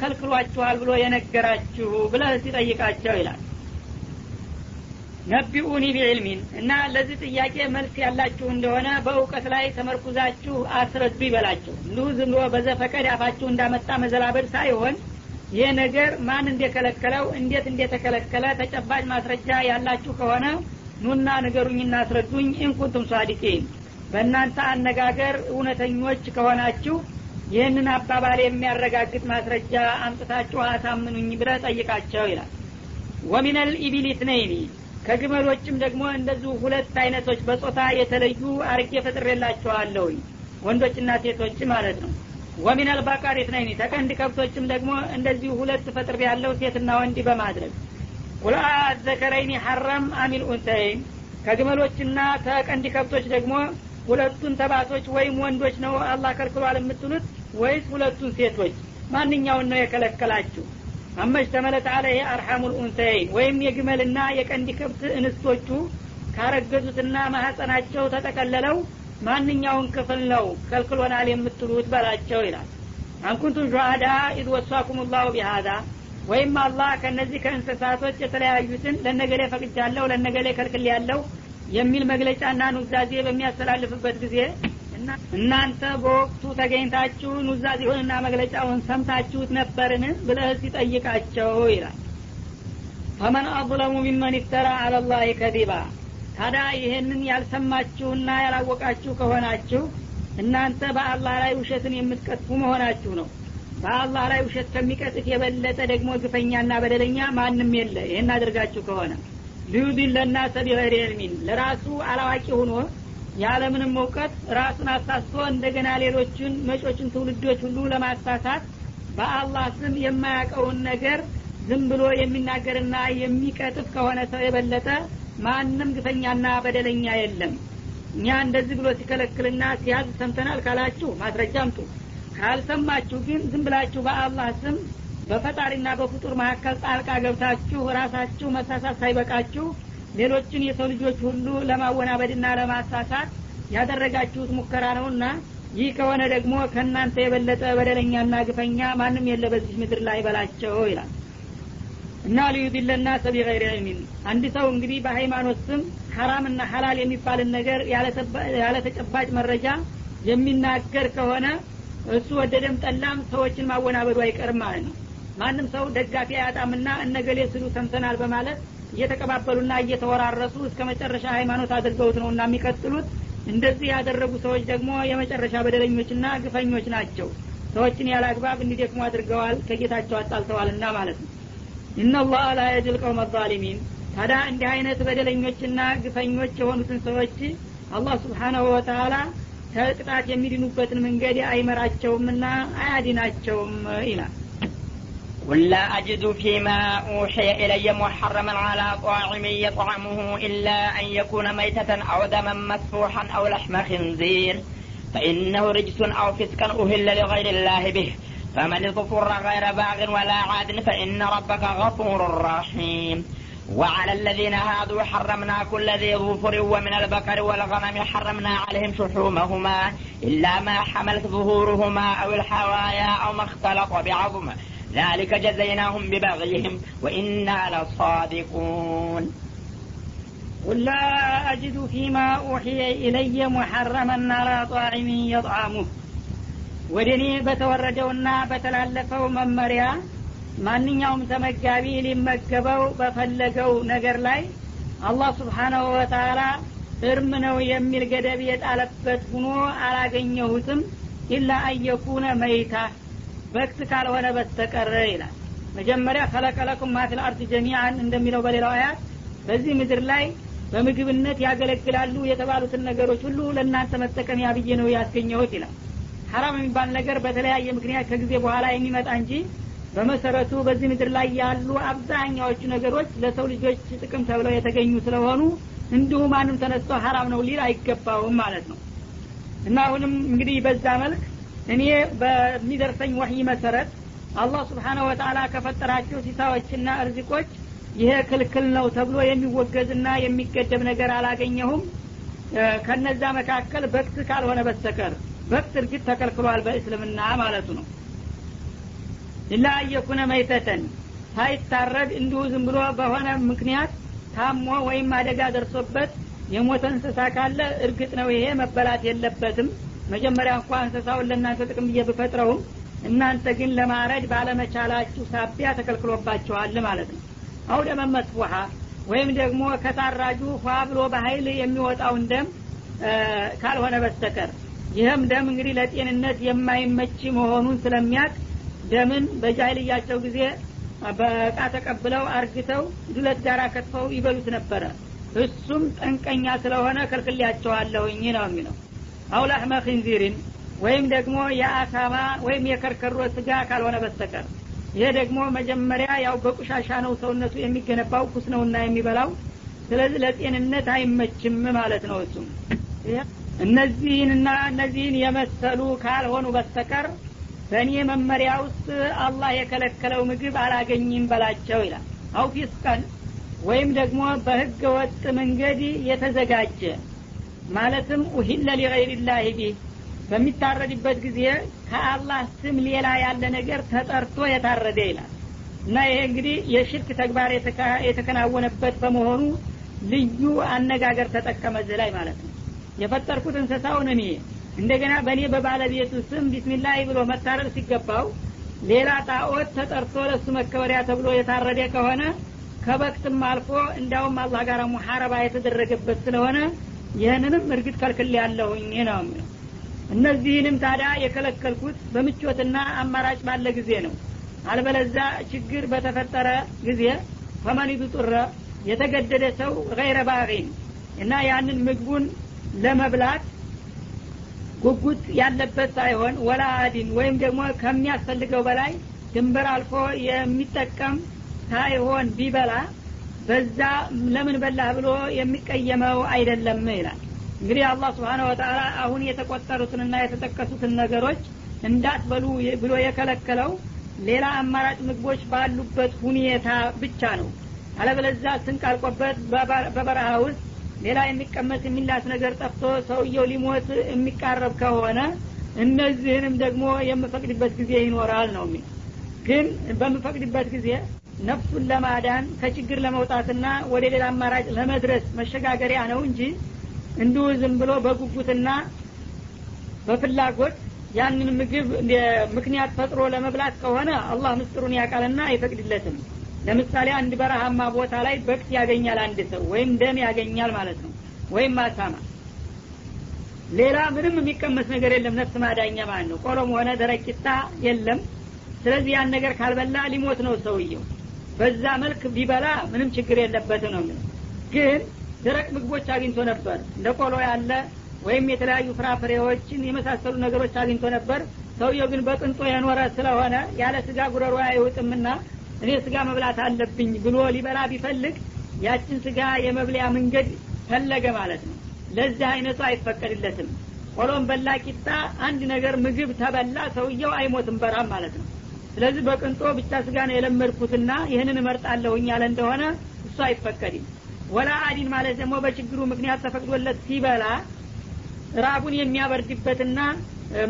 ከልክሏችኋል ብሎ የነገራችሁ ብለህ ሲጠይቃቸው ይላል። ነቢኡኒ ቢዕልሚን እና ለዚህ ጥያቄ መልስ ያላችሁ እንደሆነ በእውቀት ላይ ተመርኩዛችሁ አስረዱ ይበላቸው። እንዲሁ ዝም ብሎ በዘፈቀድ አፋችሁ እንዳመጣ መዘላበድ ሳይሆን ይህ ነገር ማን እንደከለከለው እንዴት እንደተከለከለ ተጨባጭ ማስረጃ ያላችሁ ከሆነ ኑና ንገሩኝና አስረዱኝ። ኢንኩንቱም ሳዲቂን። በእናንተ አነጋገር እውነተኞች ከሆናችሁ ይህንን አባባል የሚያረጋግጥ ማስረጃ አምጥታችሁ አሳምኑኝ ብለ ጠይቃቸው ይላል። ወሚነል ኢቢሊት ነይኒ ከግመሎችም ደግሞ እንደዚሁ ሁለት አይነቶች በጾታ የተለዩ አርጌ ፈጥሬላቸዋለሁኝ ወንዶችና ሴቶች ማለት ነው ወሚነል ባቃሪት ነይኒ ተቀንድ ከብቶችም ደግሞ እንደዚሁ ሁለት ፈጥር ያለው ሴትና ወንድ በማድረግ ቁልአ ዘከረይኒ ሐረም አሚል ኡንተይን። ከግመሎችና ተቀንድ ከብቶች ደግሞ ሁለቱን ተባቶች ወይም ወንዶች ነው አላህ ከልክሏል የምትሉት? ወይስ ሁለቱን ሴቶች? ማንኛውን ነው የከለከላችሁ? አመሽ ተመለት አለህ አርሐሙ ልኡንተይን ወይም የግመልና የቀንድ ከብት እንስቶቹ ካረገዙትና ማህፀናቸው ተጠቀለለው ማንኛውን ክፍል ነው ከልክሎናል የምትሉት በላቸው ይላል። አንኩንቱም ሸሃዳ ኢድ ወሷኩም ላሁ ቢሃዛ ወይም አላህ ከእነዚህ ከእንስሳቶች የተለያዩትን ለነገሌ ፈቅጃለሁ ለነገሌ ከልክል ያለው የሚል መግለጫና ኑዛዜ በሚያስተላልፍበት ጊዜ እናንተ በወቅቱ ተገኝታችሁ ኑዛዜውንና መግለጫውን ሰምታችሁት ነበርን ብለህ ሲጠይቃቸው ይላል። ፈመን አظለሙ ሚመን ይፍተራ አለላህ ከዚባ ታዲያ ይህንን ያልሰማችሁና ያላወቃችሁ ከሆናችሁ እናንተ በአላህ ላይ ውሸትን የምትቀጥፉ መሆናችሁ ነው። በአላህ ላይ ውሸት ከሚቀጥፍ የበለጠ ደግሞ ግፈኛና በደለኛ ማንም የለ። ይህን አድርጋችሁ ከሆነ ሊዩድለና ሰቢገይር ዕልሚን ለራሱ አላዋቂ ሆኖ ያለምንም እውቀት ራሱን አሳስቶ እንደገና ሌሎችን መጮችን ትውልዶች ሁሉ ለማሳሳት በአላህ ስም የማያውቀውን ነገር ዝም ብሎ የሚናገርና የሚቀጥፍ ከሆነ ሰው የበለጠ ማንም ግፈኛና በደለኛ የለም። እኛ እንደዚህ ብሎ ሲከለክልና ሲያዝ ሰምተናል ካላችሁ ማስረጃ አምጡ። ካልሰማችሁ ግን ዝም ብላችሁ በአላህ ስም በፈጣሪና በፍጡር መካከል ጣልቃ ገብታችሁ ራሳችሁ መሳሳት ሳይበቃችሁ ሌሎችን የሰው ልጆች ሁሉ ለማወናበድና ለማሳሳት ያደረጋችሁት ሙከራ ነውና ይህ ከሆነ ደግሞ ከእናንተ የበለጠ በደለኛና ግፈኛ ማንም የለ በዚህ ምድር ላይ በላቸው ይላል እና ሊዩድለና ሰቢ ገይር ዕልሚን አንድ ሰው እንግዲህ በሃይማኖት ስም ሐራምና ሐላል የሚባልን ነገር ያለ ተጨባጭ መረጃ የሚናገር ከሆነ እሱ ወደደም ጠላም ሰዎችን ማወናበዱ አይቀርም ማለት ነው። ማንም ሰው ደጋፊ አያጣምና እነገሌ ስሉ ሰምተናል በማለት እየተቀባበሉና እየተወራረሱ እስከ መጨረሻ ሃይማኖት አድርገውት ነው እና የሚቀጥሉት። እንደዚህ ያደረጉ ሰዎች ደግሞ የመጨረሻ በደለኞችና ግፈኞች ናቸው። ሰዎችን ያለ አግባብ እንዲደክሙ አድርገዋል ከጌታቸው አጣልተዋልና ማለት ነው ኢነላህ ላ የጅል ቀውመ ዛሊሚን ታዲያ እንዲህ አይነት በደለኞችና ግፈኞች የሆኑትን ሰዎች አላህ ስብሓናሁ ወተላ ከቅጣት የሚድኑበትን መንገድ አይመራቸውምና አያድናቸውም ይላል قل لا أجد فيما أوحي إلي محرما على طاعم يطعمه إلا أن يكون ميتة أو دما مسفوحا أو لحم خنزير فإنه رجس أو فسقا أهل لغير الله به فمن اضطر غير باغ ولا عاد فإن ربك غفور رحيم. وعلى الذين هادوا حرمنا كل ذي ظفر ومن البقر والغنم حرمنا عليهم شحومهما إلا ما حملت ظهورهما أو الحوايا أو ما اختلط بعظم. ذلك جزيناهم ببغيهم وإنا لصادقون. قل لا أجد فيما أوحي إلي محرما على طاعم يطعمه. ወደ እኔ በተወረደውና በተላለፈው መመሪያ ማንኛውም ተመጋቢ ሊመገበው በፈለገው ነገር ላይ አላህ ስብሓናሁ ወተላ እርም ነው የሚል ገደብ የጣለበት ሁኖ አላገኘሁትም ኢላ አየኩነ መይታ በክት ካልሆነ በስተቀር ይላል። መጀመሪያ ከለቀለኩም ማፊል አርድ ጀሚአን እንደሚለው በሌላው አያት በዚህ ምድር ላይ በምግብነት ያገለግላሉ የተባሉትን ነገሮች ሁሉ ለእናንተ መጠቀሚያ ብዬ ነው ያስገኘሁት ይላል ሀራም የሚባል ነገር በተለያየ ምክንያት ከጊዜ በኋላ የሚመጣ እንጂ በመሰረቱ በዚህ ምድር ላይ ያሉ አብዛኛዎቹ ነገሮች ለሰው ልጆች ጥቅም ተብለው የተገኙ ስለሆኑ እንዲሁ ማንም ተነስቶ ሀራም ነው ሊል አይገባውም ማለት ነው። እና አሁንም እንግዲህ በዛ መልክ እኔ በሚደርሰኝ ወህይ መሰረት አላህ ስብሓነሁ ወተላ ከፈጠራቸው ሲሳዎችና እርዚቆች ይሄ ክልክል ነው ተብሎ የሚወገዝና የሚገደብ ነገር አላገኘሁም። ከነዛ መካከል በክት ካልሆነ በስተቀር በክት እርግጥ ተከልክሏል በእስልምና ማለቱ ነው። ኢላ አየኩነ መይተተን ሳይታረድ እንዲሁ ዝም ብሎ በሆነ ምክንያት ታሞ ወይም አደጋ ደርሶበት የሞተ እንስሳ ካለ እርግጥ ነው ይሄ መበላት የለበትም። መጀመሪያ እንኳ እንስሳውን ለእናንተ ጥቅም ብዬ ብፈጥረውም እናንተ ግን ለማረድ ባለመቻላችሁ ሳቢያ ተከልክሎባችኋል ማለት ነው። አው ደመ መስፉሐ ወይም ደግሞ ከታራጁ ፏ ብሎ በሀይል የሚወጣውን ደም ካልሆነ በስተቀር ይህም ደም እንግዲህ ለጤንነት የማይመች መሆኑን ስለሚያቅ ደምን በጃይልያቸው ጊዜ በእቃ ተቀብለው አርግተው ዱለት ጋር ከትፈው ይበሉት ነበረ። እሱም ጠንቀኛ ስለሆነ ከልክልያቸዋለሁኝ ነው የሚለው። አውላህመ ኪንዚሪን ወይም ደግሞ የአሳማ ወይም የከርከሮ ስጋ ካልሆነ በስተቀር። ይሄ ደግሞ መጀመሪያ ያው በቁሻሻ ነው ሰውነቱ የሚገነባው ኩስ ነውና የሚበላው። ስለዚህ ለጤንነት አይመችም ማለት ነው እሱም እነዚህንና እነዚህን የመሰሉ ካልሆኑ በስተቀር በእኔ መመሪያ ውስጥ አላህ የከለከለው ምግብ አላገኝም በላቸው ይላል። አው ፊስቀን ወይም ደግሞ በህገ ወጥ መንገድ የተዘጋጀ ማለትም ኡሂለ ሊገይርላህ ቢህ በሚታረድበት ጊዜ ከአላህ ስም ሌላ ያለ ነገር ተጠርቶ የታረደ ይላል። እና ይሄ እንግዲህ የሽርክ ተግባር የተከናወነበት በመሆኑ ልዩ አነጋገር ተጠቀመ ላይ ማለት ነው የፈጠርኩት እንስሳውን እኔ። እንደገና በእኔ በባለቤቱ ስም ቢስሚላህ ብሎ መታረድ ሲገባው ሌላ ጣዖት ተጠርቶ ለሱ መከበሪያ ተብሎ የታረደ ከሆነ ከበክትም አልፎ እንዲያውም አላህ ጋር ሙሐረባ የተደረገበት ስለሆነ ይህንንም እርግጥ ከልክል ያለሁኝ ነው። እነዚህንም ታዲያ የከለከልኩት በምቾትና አማራጭ ባለ ጊዜ ነው። አልበለዛ ችግር በተፈጠረ ጊዜ ፈመኒዱ ጡረ የተገደደ ሰው ገይረ ባቂን እና ያንን ምግቡን ለመብላት ጉጉት ያለበት ሳይሆን ወላ አዲን ወይም ደግሞ ከሚያስፈልገው በላይ ድንበር አልፎ የሚጠቀም ሳይሆን ቢበላ በዛ ለምን በላህ ብሎ የሚቀየመው አይደለም ይላል። እንግዲህ አላህ ስብሓነ ወተላ አሁን የተቆጠሩትንና የተጠቀሱትን ነገሮች እንዳትበሉ ብሎ የከለከለው ሌላ አማራጭ ምግቦች ባሉበት ሁኔታ ብቻ ነው። አለበለዛ ስንቅ አልቆበት በበረሃ ውስጥ ሌላ የሚቀመስ የሚላስ ነገር ጠፍቶ ሰውየው ሊሞት የሚቃረብ ከሆነ እነዚህንም ደግሞ የምፈቅድበት ጊዜ ይኖራል ነው የሚል። ግን በምፈቅድበት ጊዜ ነፍሱን ለማዳን ከችግር ለመውጣትና ወደ ሌላ አማራጭ ለመድረስ መሸጋገሪያ ነው እንጂ እንዲሁ ዝም ብሎ በጉጉትና በፍላጎት ያንን ምግብ ምክንያት ፈጥሮ ለመብላት ከሆነ አላህ ምስጢሩን ያውቃልና አይፈቅድለትም ለምሳሌ አንድ በረሃማ ቦታ ላይ በቅት ያገኛል አንድ ሰው ወይም ደም ያገኛል ማለት ነው ወይም ማሳማ። ሌላ ምንም የሚቀመስ ነገር የለም ነፍስ ማዳኛ ማለት ነው። ቆሎም ሆነ ደረቂታ የለም። ስለዚህ ያን ነገር ካልበላ ሊሞት ነው ሰውየው። በዛ መልክ ቢበላ ምንም ችግር የለበት ነው ግን ደረቅ ምግቦች አግኝቶ ነበር እንደ ቆሎ ያለ ወይም የተለያዩ ፍራፍሬዎችን የመሳሰሉ ነገሮች አግኝቶ ነበር። ሰውየው ግን በቅንጦ የኖረ ስለሆነ ያለ ስጋ ጉረሮ አይውጥምና እኔ ስጋ መብላት አለብኝ ብሎ ሊበላ ቢፈልግ ያችን ስጋ የመብለያ መንገድ ፈለገ ማለት ነው። ለዚህ አይነቱ አይፈቀድለትም። ቆሎም በላ ቂጣ አንድ ነገር ምግብ ተበላ ሰውየው አይሞትም በራም ማለት ነው። ስለዚህ በቅንጦ ብቻ ስጋ ነው የለመድኩትና ይህንን እመርጣለሁኝ ያለ እንደሆነ እሱ አይፈቀድም። ወላ አዲን ማለት ደግሞ በችግሩ ምክንያት ተፈቅዶለት ሲበላ ራቡን የሚያበርድበትና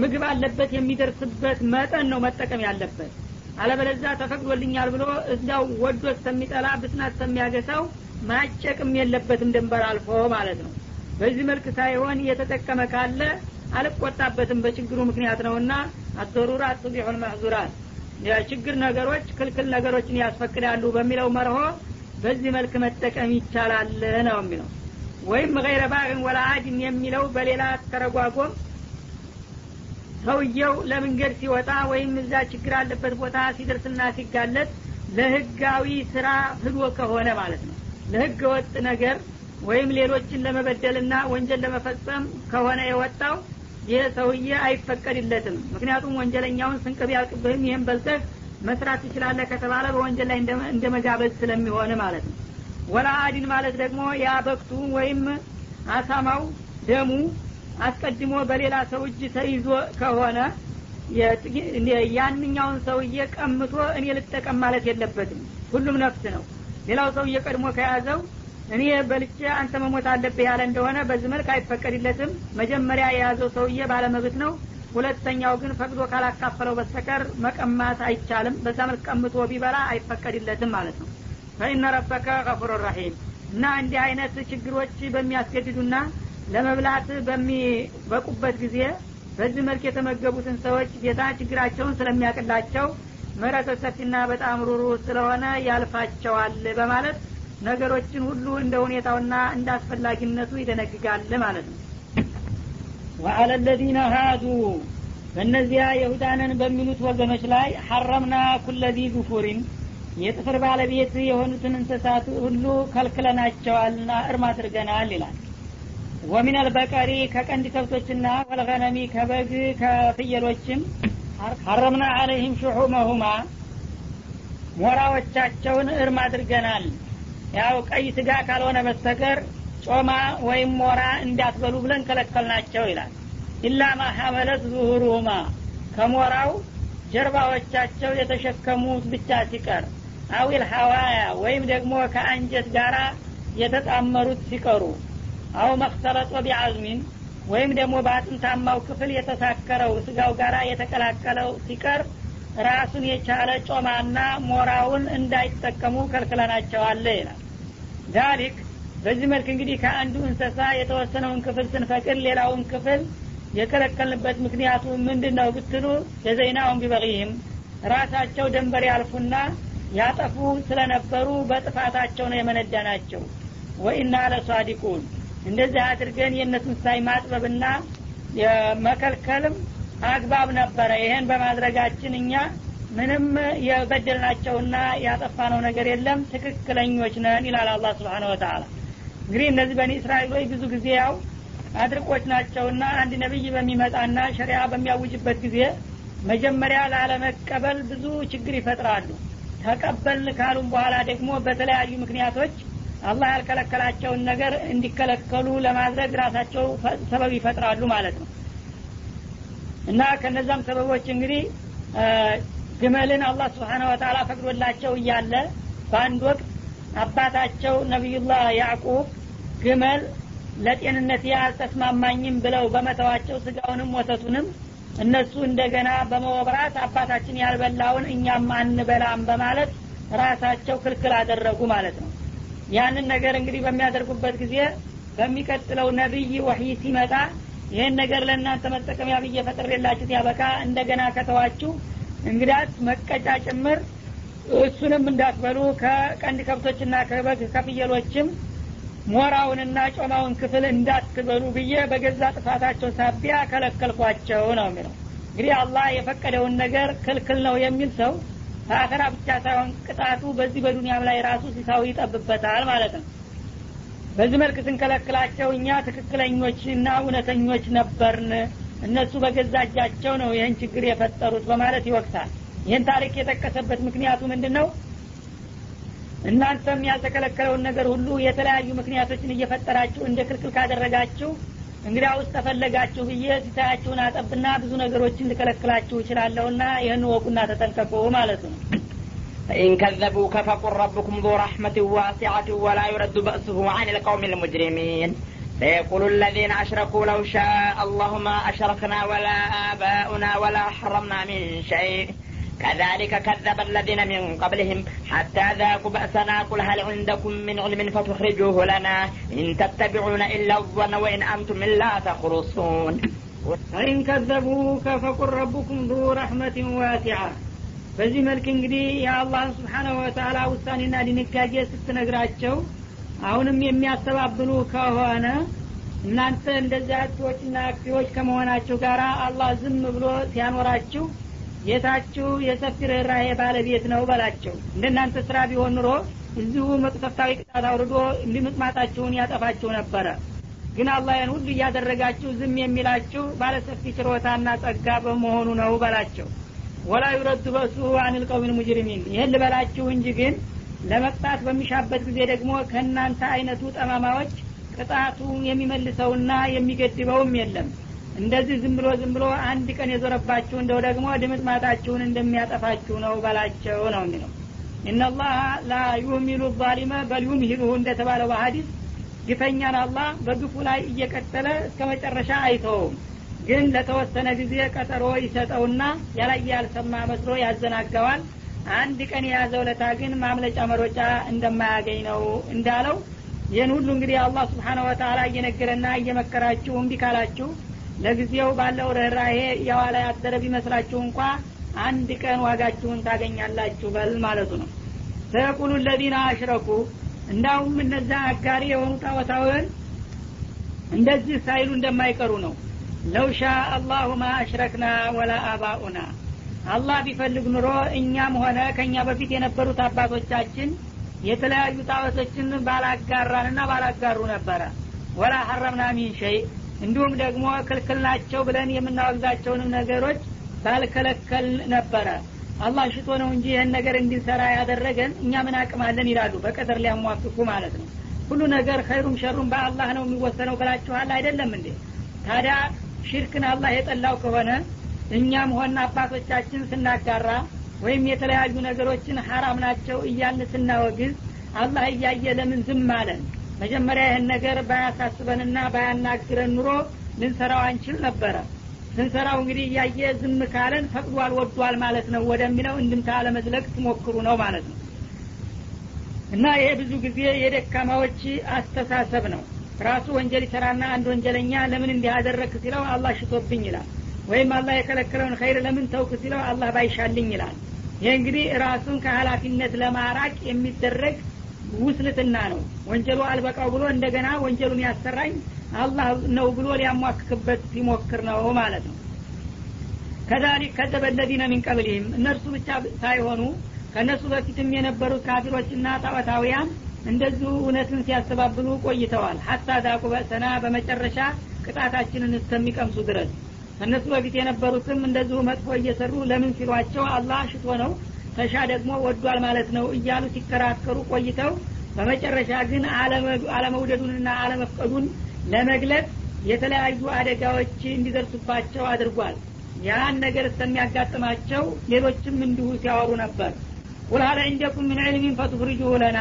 ምግብ አለበት የሚደርስበት መጠን ነው መጠቀም ያለበት አለበለዛ ተፈቅዶልኛል ብሎ እዛው ወዶ እስከሚጠላ ብስናት እስከሚያገሳው ማጨቅም የለበትም ድንበር አልፎ ማለት ነው። በዚህ መልክ ሳይሆን እየተጠቀመ ካለ አልቆጣበትም በችግሩ ምክንያት ነውና አተሩራት ቱቢሑል መሕዙራት የችግር ነገሮች ክልክል ነገሮችን ያስፈቅዳሉ በሚለው መርሆ በዚህ መልክ መጠቀም ይቻላል ነው የሚለው። ወይም ገይረ ባግን ወላ አድን የሚለው በሌላ ተረጓጎም ሰውየው ለመንገድ ሲወጣ ወይም እዛ ችግር አለበት ቦታ ሲደርስና ሲጋለጥ ለህጋዊ ስራ ህዶ ከሆነ ማለት ነው። ለህገ ወጥ ነገር ወይም ሌሎችን ለመበደልና ወንጀል ለመፈጸም ከሆነ የወጣው ይህ ሰውዬ አይፈቀድለትም። ምክንያቱም ወንጀለኛውን ስንቅ ቢያልቅብህም ይህም በልተህ መስራት ትችላለህ ከተባለ በወንጀል ላይ እንደ መጋበዝ ስለሚሆን ማለት ነው። ወላ አዲን ማለት ደግሞ ያ በክቱ ወይም አሳማው ደሙ አስቀድሞ በሌላ ሰው እጅ ተይዞ ከሆነ ያንኛውን ሰውዬ ቀምቶ እኔ ልጠቀም ማለት የለበትም። ሁሉም ነፍስ ነው። ሌላው ሰውዬ ቀድሞ ከያዘው እኔ በልቼ አንተ መሞት አለብህ ያለ እንደሆነ በዚህ መልክ አይፈቀድለትም። መጀመሪያ የያዘው ሰውዬ ባለመብት ነው። ሁለተኛው ግን ፈቅዶ ካላካፈለው በስተቀር መቀማት አይቻልም። በዛ መልክ ቀምቶ ቢበላ አይፈቀድለትም ማለት ነው። ፈኢነ ረበከ ገፉር ረሒም። እና እንዲህ አይነት ችግሮች በሚያስገድዱና ለመብላት በሚበቁበት ጊዜ በዚህ መልክ የተመገቡትን ሰዎች ጌታ ችግራቸውን ስለሚያቅላቸው ምህረተ ሰፊና በጣም ሩሩ ስለሆነ ያልፋቸዋል በማለት ነገሮችን ሁሉ እንደ ሁኔታውና እንደ አስፈላጊነቱ ይደነግጋል ማለት ነው። ወአለ ለዚነ ሃዱ በእነዚያ የሁዳንን በሚሉት ወገኖች ላይ ሐረምና ኩለዚ ዙፉሪን የጥፍር ባለቤት የሆኑትን እንስሳት ሁሉ ከልክለናቸዋልና እርም አድርገናል ይላል ወሚን አልበቀሪ ከቀንድ ከብቶችና ወልገነሚ ከበግ ከፍየሎችም ሐረምና አለይህም ሹሑመሁማ ሞራዎቻቸውን እርም አድርገናል። ያው ቀይ ስጋ ካልሆነ በስተቀር ጮማ ወይም ሞራ እንዳትበሉ ብለን ከለከልናቸው ይላል። ኢላ ማ ሐመለት ዙሁሩሁማ ከሞራው ጀርባዎቻቸው የተሸከሙት ብቻ ሲቀር አዊል ሐዋያ ወይም ደግሞ ከአንጀት ጋራ የተጣመሩት ሲቀሩ አው መክተለጦ ቢአዝሚን ወይም ደግሞ በአጥንታማው ክፍል የተሳከረው ስጋው ጋራ የተቀላቀለው ሲቀር ራሱን የቻለ ጮማና ሞራውን እንዳይጠቀሙ ከልክለናቸዋለ ይላል። ዛሊክ በዚህ መልክ እንግዲህ ከአንዱ እንስሳ የተወሰነውን ክፍል ስንፈቅድ ሌላውን ክፍል የከለከልንበት ምክንያቱ ምንድን ነው ብትሉ የዘይናውን ቢበቂህም ራሳቸው ደንበር ያልፉና ያጠፉ ስለነበሩ በጥፋታቸው ነው የመነዳ ናቸው ወኢና ለሷዲቁን እንደዚህ አድርገን የእነሱን ሳይ ማጥበብና መከልከልም አግባብ ነበረ። ይሄን በማድረጋችን እኛ ምንም የበደልናቸውና ያጠፋነው ነገር የለም። ትክክለኞች ነን ይላል አላህ ስብሓን ወተላ እንግዲህ እነዚህ በኒ እስራኤሎች ብዙ ጊዜ ያው አድርቆች ናቸውና አንድ ነቢይ በሚመጣና ሸሪያ በሚያውጅበት ጊዜ መጀመሪያ ላለመቀበል ብዙ ችግር ይፈጥራሉ። ተቀበልን ካሉም በኋላ ደግሞ በተለያዩ ምክንያቶች አላህ ያልከለከላቸውን ነገር እንዲከለከሉ ለማድረግ ራሳቸው ሰበብ ይፈጥራሉ ማለት ነው። እና ከነዛም ሰበቦች እንግዲህ ግመልን አላህ ስብሓነ ወተላ ፈቅዶላቸው እያለ በአንድ ወቅት አባታቸው ነቢዩላህ ያዕቁብ ግመል ለጤንነት አልተስማማኝም ብለው በመተዋቸው ስጋውንም ወተቱንም እነሱ እንደገና በመወብራት አባታችን ያልበላውን እኛም አንበላም በማለት ራሳቸው ክልክል አደረጉ ማለት ነው ያንን ነገር እንግዲህ በሚያደርጉበት ጊዜ በሚቀጥለው ነቢይ ወህይ ሲመጣ ይህን ነገር ለእናንተ መጠቀሚያ ብዬ ፈጥሬላችሁት ያበቃ እንደገና ከተዋችሁ እንግዳት መቀጫ ጭምር እሱንም እንዳትበሉ ከቀንድ ከብቶችና ከበግ ከፍየሎችም ሞራውንና ጮማውን ክፍል እንዳትበሉ ብዬ በገዛ ጥፋታቸው ሳቢያ ከለከልኳቸው ነው የሚለው። እንግዲህ አላህ የፈቀደውን ነገር ክልክል ነው የሚል ሰው በአኸራ ብቻ ሳይሆን ቅጣቱ በዚህ በዱኒያም ላይ ራሱ ሲሳው ይጠብበታል ማለት ነው። በዚህ መልክ ስንከለክላቸው እኛ ትክክለኞችና እውነተኞች ነበርን። እነሱ በገዛ እጃቸው ነው ይህን ችግር የፈጠሩት በማለት ይወቅሳል። ይህን ታሪክ የጠቀሰበት ምክንያቱ ምንድን ነው እናንተም ያልተከለከለውን ነገር ሁሉ የተለያዩ ምክንያቶችን እየፈጠራችሁ እንደ ክልክል ካደረጋችሁ እንግዲህ ውስጥ ተፈለጋችሁ ብዬ ሲታያችሁን አጠብና ብዙ ነገሮችን ልከለክላችሁ ይችላለሁና ይህን ወቁና ተጠንቀቁ ማለት ነው فإن كذبوك فقل ربكم ذو رحمة واسعة ولا يرد بأسه عن القوم المجرمين سيقول الذين أشركوا لو شاء الله ما أشركنا ولا آباؤنا ولا حرمنا من شيء كذلك كذب الذين من قبلهم حتى ذاقوا بأسنا قل هل عندكم من علم فتخرجوه لنا إن تتبعون إلا الظن وإن أنتم إلا تخرصون فإن كذبوك فقل ربكم ذو رحمة واسعة በዚህ መልክ እንግዲህ የአላህን ስብሓናሁ ወተላ ውሳኔና ድንጋጌ ስትነግራቸው አሁንም የሚያስተባብሉ ከሆነ እናንተ እንደዚህ አክቲዎችና አክቲዎች ከመሆናቸው ጋር አላህ ዝም ብሎ ሲያኖራችሁ ጌታችሁ የሰፊ ርኅራሄ ባለቤት ነው በላቸው። እንደናንተ ስራ ቢሆን ኑሮ እዚሁ መቅሰፍታዊ ቅጣት አውርዶ እንዲምጥማጣችሁን ያጠፋችሁ ነበረ። ግን አላህ ያን ሁሉ እያደረጋችሁ ዝም የሚላችሁ ባለሰፊ ችሮታና ጸጋ በመሆኑ ነው በላቸው። ወላ ዩረዱ በእሱ አኒል ቀውሚል ሙጅሪሚን። ይህን ልበላችሁ እንጂ ግን ለመቅጣት በሚሻበት ጊዜ ደግሞ ከእናንተ አይነቱ ጠማማዎች ቅጣቱ የሚመልሰውና የሚገድበውም የለም እንደዚህ ዝም ብሎ ዝም ብሎ አንድ ቀን የዞረባችሁ እንደው ደግሞ ድምጥማጣችሁን እንደሚያጠፋችሁ ነው በላቸው ነው የሚለው። ኢነላህ ላ ዩሚሉ ዛሊመ በል ዩምሂሉሁ እንደተባለው በሀዲስ ግፈኛን አላህ በግፉ ላይ እየቀጠለ እስከ መጨረሻ አይተውም። ግን ለተወሰነ ጊዜ ቀጠሮ ይሰጠውና ያላየ ያልሰማ መስሎ ያዘናጋዋል። አንድ ቀን የያዘው ለታ ግን ማምለጫ መሮጫ እንደማያገኝ ነው እንዳለው። ይህን ሁሉ እንግዲህ አላህ ስብሓነ ወተላ እየነገረና እየመከራችሁ እምቢ ካላችሁ ለጊዜው ባለው ርኅራሄ የዋላ ያደረ ቢመስላችሁ እንኳ አንድ ቀን ዋጋችሁን ታገኛላችሁ በል ማለቱ ነው። ሰየቁሉ ለዚነ አሽረኩ። እንዳውም እነዛ አጋሪ የሆኑ ጣዖታውን እንደዚህ ሳይሉ እንደማይቀሩ ነው። ለው ሻ አላሁ ማ አሽረክና ወላ አባኡና። አላህ ቢፈልግ ኑሮ እኛም ሆነ ከእኛ በፊት የነበሩት አባቶቻችን የተለያዩ ጣዖቶችን ባላጋራንና ባላጋሩ ነበረ። ወላ ሐረምና ሚን ሸይ እንዲሁም ደግሞ ክልክል ናቸው ብለን የምናወግዛቸውንም ነገሮች ባልከለከል ነበረ። አላህ ሽቶ ነው እንጂ ይህን ነገር እንዲሰራ ያደረገን እኛ ምን አቅማለን ይላሉ። በቀደር ሊያሟፍኩ ማለት ነው። ሁሉ ነገር ኸይሩም ሸሩም በአላህ ነው የሚወሰነው ብላችኋል አይደለም እንዴ? ታዲያ ሽርክን አላህ የጠላው ከሆነ እኛም ሆነ አባቶቻችን ስናጋራ ወይም የተለያዩ ነገሮችን ሀራም ናቸው እያልን ስናወግዝ አላህ እያየ ለምን ዝም አለን መጀመሪያ ይህን ነገር ባያሳስበንና ባያናግረን ኑሮ ልንሰራው አንችል ነበረ። ስንሰራው እንግዲህ እያየ ዝም ካለን ፈቅዷል ወዷል ማለት ነው ወደሚለው እንድምታ ለመዝለቅ ትሞክሩ ነው ማለት ነው። እና ይሄ ብዙ ጊዜ የደካማዎች አስተሳሰብ ነው። ራሱ ወንጀል ይሰራና አንድ ወንጀለኛ ለምን እንዲህ አደረክ ሲለው አላህ ሽቶብኝ ይላል። ወይም አላህ የከለከለውን ኸይር ለምን ተውክ ሲለው አላህ ባይሻልኝ ይላል። ይህ እንግዲህ ራሱን ከሀላፊነት ለማራቅ የሚደረግ ውስልትና ነው። ወንጀሉ አልበቃው ብሎ እንደገና ወንጀሉን ያሰራኝ አላህ ነው ብሎ ሊያሟክክበት ሲሞክር ነው ማለት ነው። ከዛሊክ ከዘበ ለዚነ ሚን እነርሱ ብቻ ሳይሆኑ ከእነሱ በፊትም የነበሩት ካፊሮችና ጣዖታውያን እንደዚሁ እውነትን ሲያስተባብሉ ቆይተዋል። ሀታ ዛቁ በእሰና በመጨረሻ ቅጣታችንን እስከሚቀምሱ ድረስ። ከእነሱ በፊት የነበሩትም እንደዚሁ መጥፎ እየሰሩ ለምን ሲሏቸው አላህ ሽቶ ነው ተሻ ደግሞ ወዷል ማለት ነው እያሉ ሲከራከሩ ቆይተው በመጨረሻ ግን አለመውደዱንና አለመፍቀዱን ለመግለጽ የተለያዩ አደጋዎች እንዲደርሱባቸው አድርጓል። ያን ነገር እስከሚያጋጥማቸው ሌሎችም እንዲሁ ሲያወሩ ነበር። ቁል ሀለ እንደኩም ምን ዕልሚን ፈቱፍሪጁሁ ለና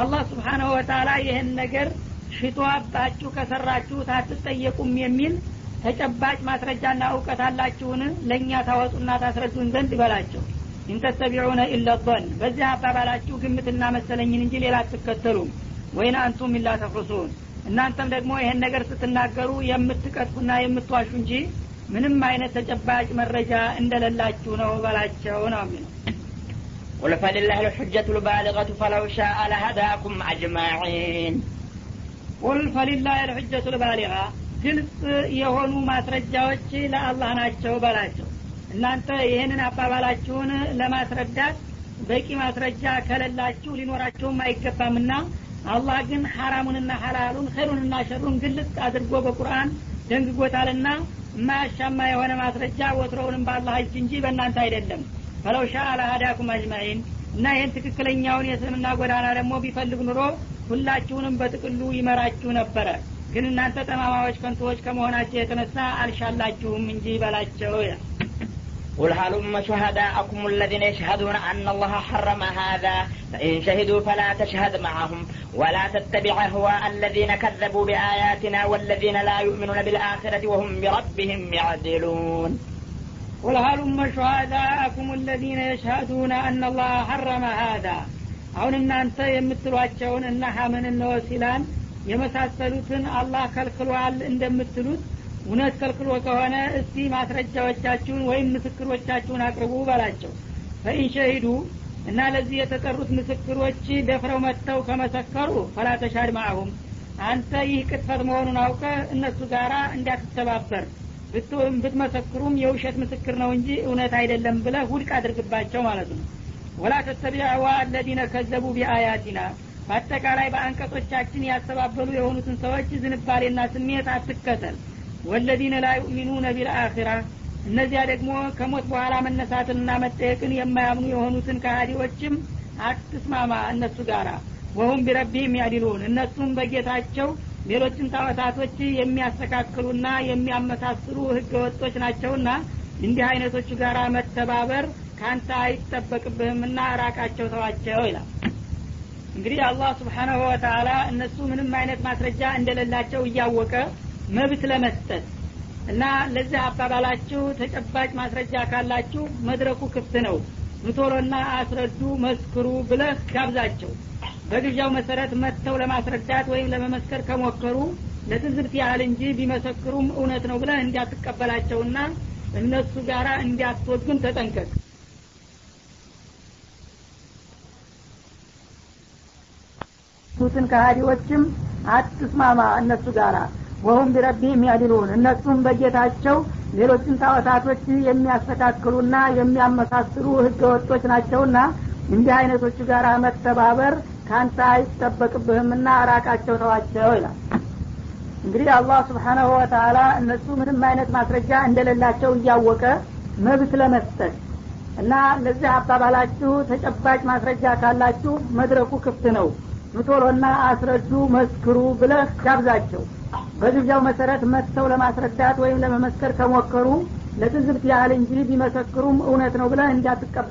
አላህ ስብሓናሁ ወተላ ይህን ነገር ሽቶ አባችሁ ከሰራችሁ አትጠየቁም የሚል ተጨባጭ ማስረጃና እውቀት አላችሁን? ለእኛ ታወጡና ታስረዱን ዘንድ ይበላቸው ኢንተተቢዑነ ኢለ ظን በዚህ አባባላችሁ ግምትና መሰለኝን እንጂ ሌላ አትከተሉም። ወይን አንቱም ኢላ ተፍርሱን እናንተም ደግሞ ይህን ነገር ስትናገሩ የምትቀጥፉና የምትዋሹ እንጂ ምንም አይነት ተጨባጭ መረጃ እንደሌላችሁ ነው በላቸው ነው የሚለው። قل فلله الحجة البالغة فلو شاء لهداكم أجمعين قل فلله الحجة البالغة ግልጽ የሆኑ ማስረጃዎች ለአላህ ናቸው በላቸው። እናንተ ይህንን አባባላችሁን ለማስረዳት በቂ ማስረጃ ከሌላችሁ ሊኖራቸውም አይገባምና አላህ ግን ሐራሙንና ሐላሉን ኸይሩንና ሸሩን ግልጽ አድርጎ በቁርአን ደንግጎታልና የማያሻማ የሆነ ማስረጃ ወትሮውንም በአላህ እጅ እንጂ በእናንተ አይደለም። ፈለው ሻ ለሀዳኩም እና ይህን ትክክለኛውን የእስልምና ጎዳና ደግሞ ቢፈልግ ኑሮ ሁላችሁንም በጥቅሉ ይመራችሁ ነበረ። ግን እናንተ ጠማማዎች ከንቶዎች ከመሆናቸው የተነሳ አልሻላችሁም እንጂ በላቸው ይላል قل هلم شهداءكم الذين يشهدون أن الله حرم هذا فإن شهدوا فلا تشهد معهم ولا تتبع أهواء الذين كذبوا بآياتنا والذين لا يؤمنون بالآخرة وهم بربهم يعدلون قل هلم شهداءكم الذين يشهدون أن الله حرم هذا አሁን እናንተ የምትሏቸውን እነ ሐምን እነ ወሲላን የመሳሰሉትን አላህ ከልክሏል እንደምትሉት እውነት ከልክሎ ከሆነ እስቲ ማስረጃዎቻችሁን ወይም ምስክሮቻችሁን አቅርቡ በላቸው። ፈኢን ሸሂዱ እና ለዚህ የተጠሩት ምስክሮች ደፍረው መጥተው ከመሰከሩ ፈላ ተሻድ ማአሁም አንተ ይህ ቅጥፈት መሆኑን አውቀ እነሱ ጋር እንዳትተባበር። ብትመሰክሩም የውሸት ምስክር ነው እንጂ እውነት አይደለም ብለ ውድቅ አድርግባቸው ማለት ነው። ወላ ተተቢዕ አዋ አለዚነ ከዘቡ ቢአያቲና። በአጠቃላይ በአንቀጾቻችን ያስተባበሉ የሆኑትን ሰዎች ዝንባሌና ስሜት አትከተል ወለዚነ ላ ዩእሚኑነ ቢልአኺራ እነዚያ ደግሞ ከሞት በኋላ መነሳትንና መጠየቅን የማያምኑ የሆኑትን ከሃዲዎችም አትስማማ እነሱ ጋራ። ወሁም ቢረቢህም ያዲሉን እነሱም በጌታቸው ሌሎችን ጣዖታቶች የሚያስተካክሉና የሚያመሳስሉ ህገ ወጦች ናቸውና እንዲህ አይነቶቹ ጋራ መተባበር ካንተ አይጠበቅብህምና ራቃቸው ተዋቸው ይላል። እንግዲህ አላህ ስብሓናሁ ወተላ እነሱ ምንም አይነት ማስረጃ እንደሌላቸው እያወቀ መብት ለመስጠት እና ለዚህ አባባላችሁ ተጨባጭ ማስረጃ ካላችሁ መድረኩ ክፍት ነው። ምቶሎና አስረዱ መስክሩ ብለህ ጋብዛቸው። በግዣው መሰረት መጥተው ለማስረዳት ወይም ለመመስከር ከሞከሩ ለትዝብት ያህል እንጂ ቢመሰክሩም እውነት ነው ብለህ እንዲያትቀበላቸውና እነሱ ጋራ እንዲያትወግን ተጠንቀቅ። ቱትን ከሃዲዎችም አትስማማ እነሱ ጋራ ወሁም ቢረቢህም ያድሉን እነሱም በጌታቸው ሌሎችን ጣዖታቶች የሚያስተካክሉና የሚያመሳስሉ ህገወጦች ናቸውና እንዲህ አይነቶቹ ጋር መተባበር ካንተ አይጠበቅብህምና ራቃቸው ተዋቸው ይላል። እንግዲህ አላህ ስብሓናሁ ወተላ እነሱ ምንም አይነት ማስረጃ እንደሌላቸው እያወቀ መብት ለመስጠት እና ለዚህ አባባላችሁ ተጨባጭ ማስረጃ ካላችሁ መድረኩ ክፍት ነው። ምቶሎና አስረዱ መስክሩ ብለህ ጋብዛቸው በግብዣው መሰረት መጥተው ለማስረዳት ወይም ለመመስከር ከሞከሩ ለትዝብት ያህል እንጂ ቢመሰክሩም እውነት ነው ብለህ እንዳትቀበል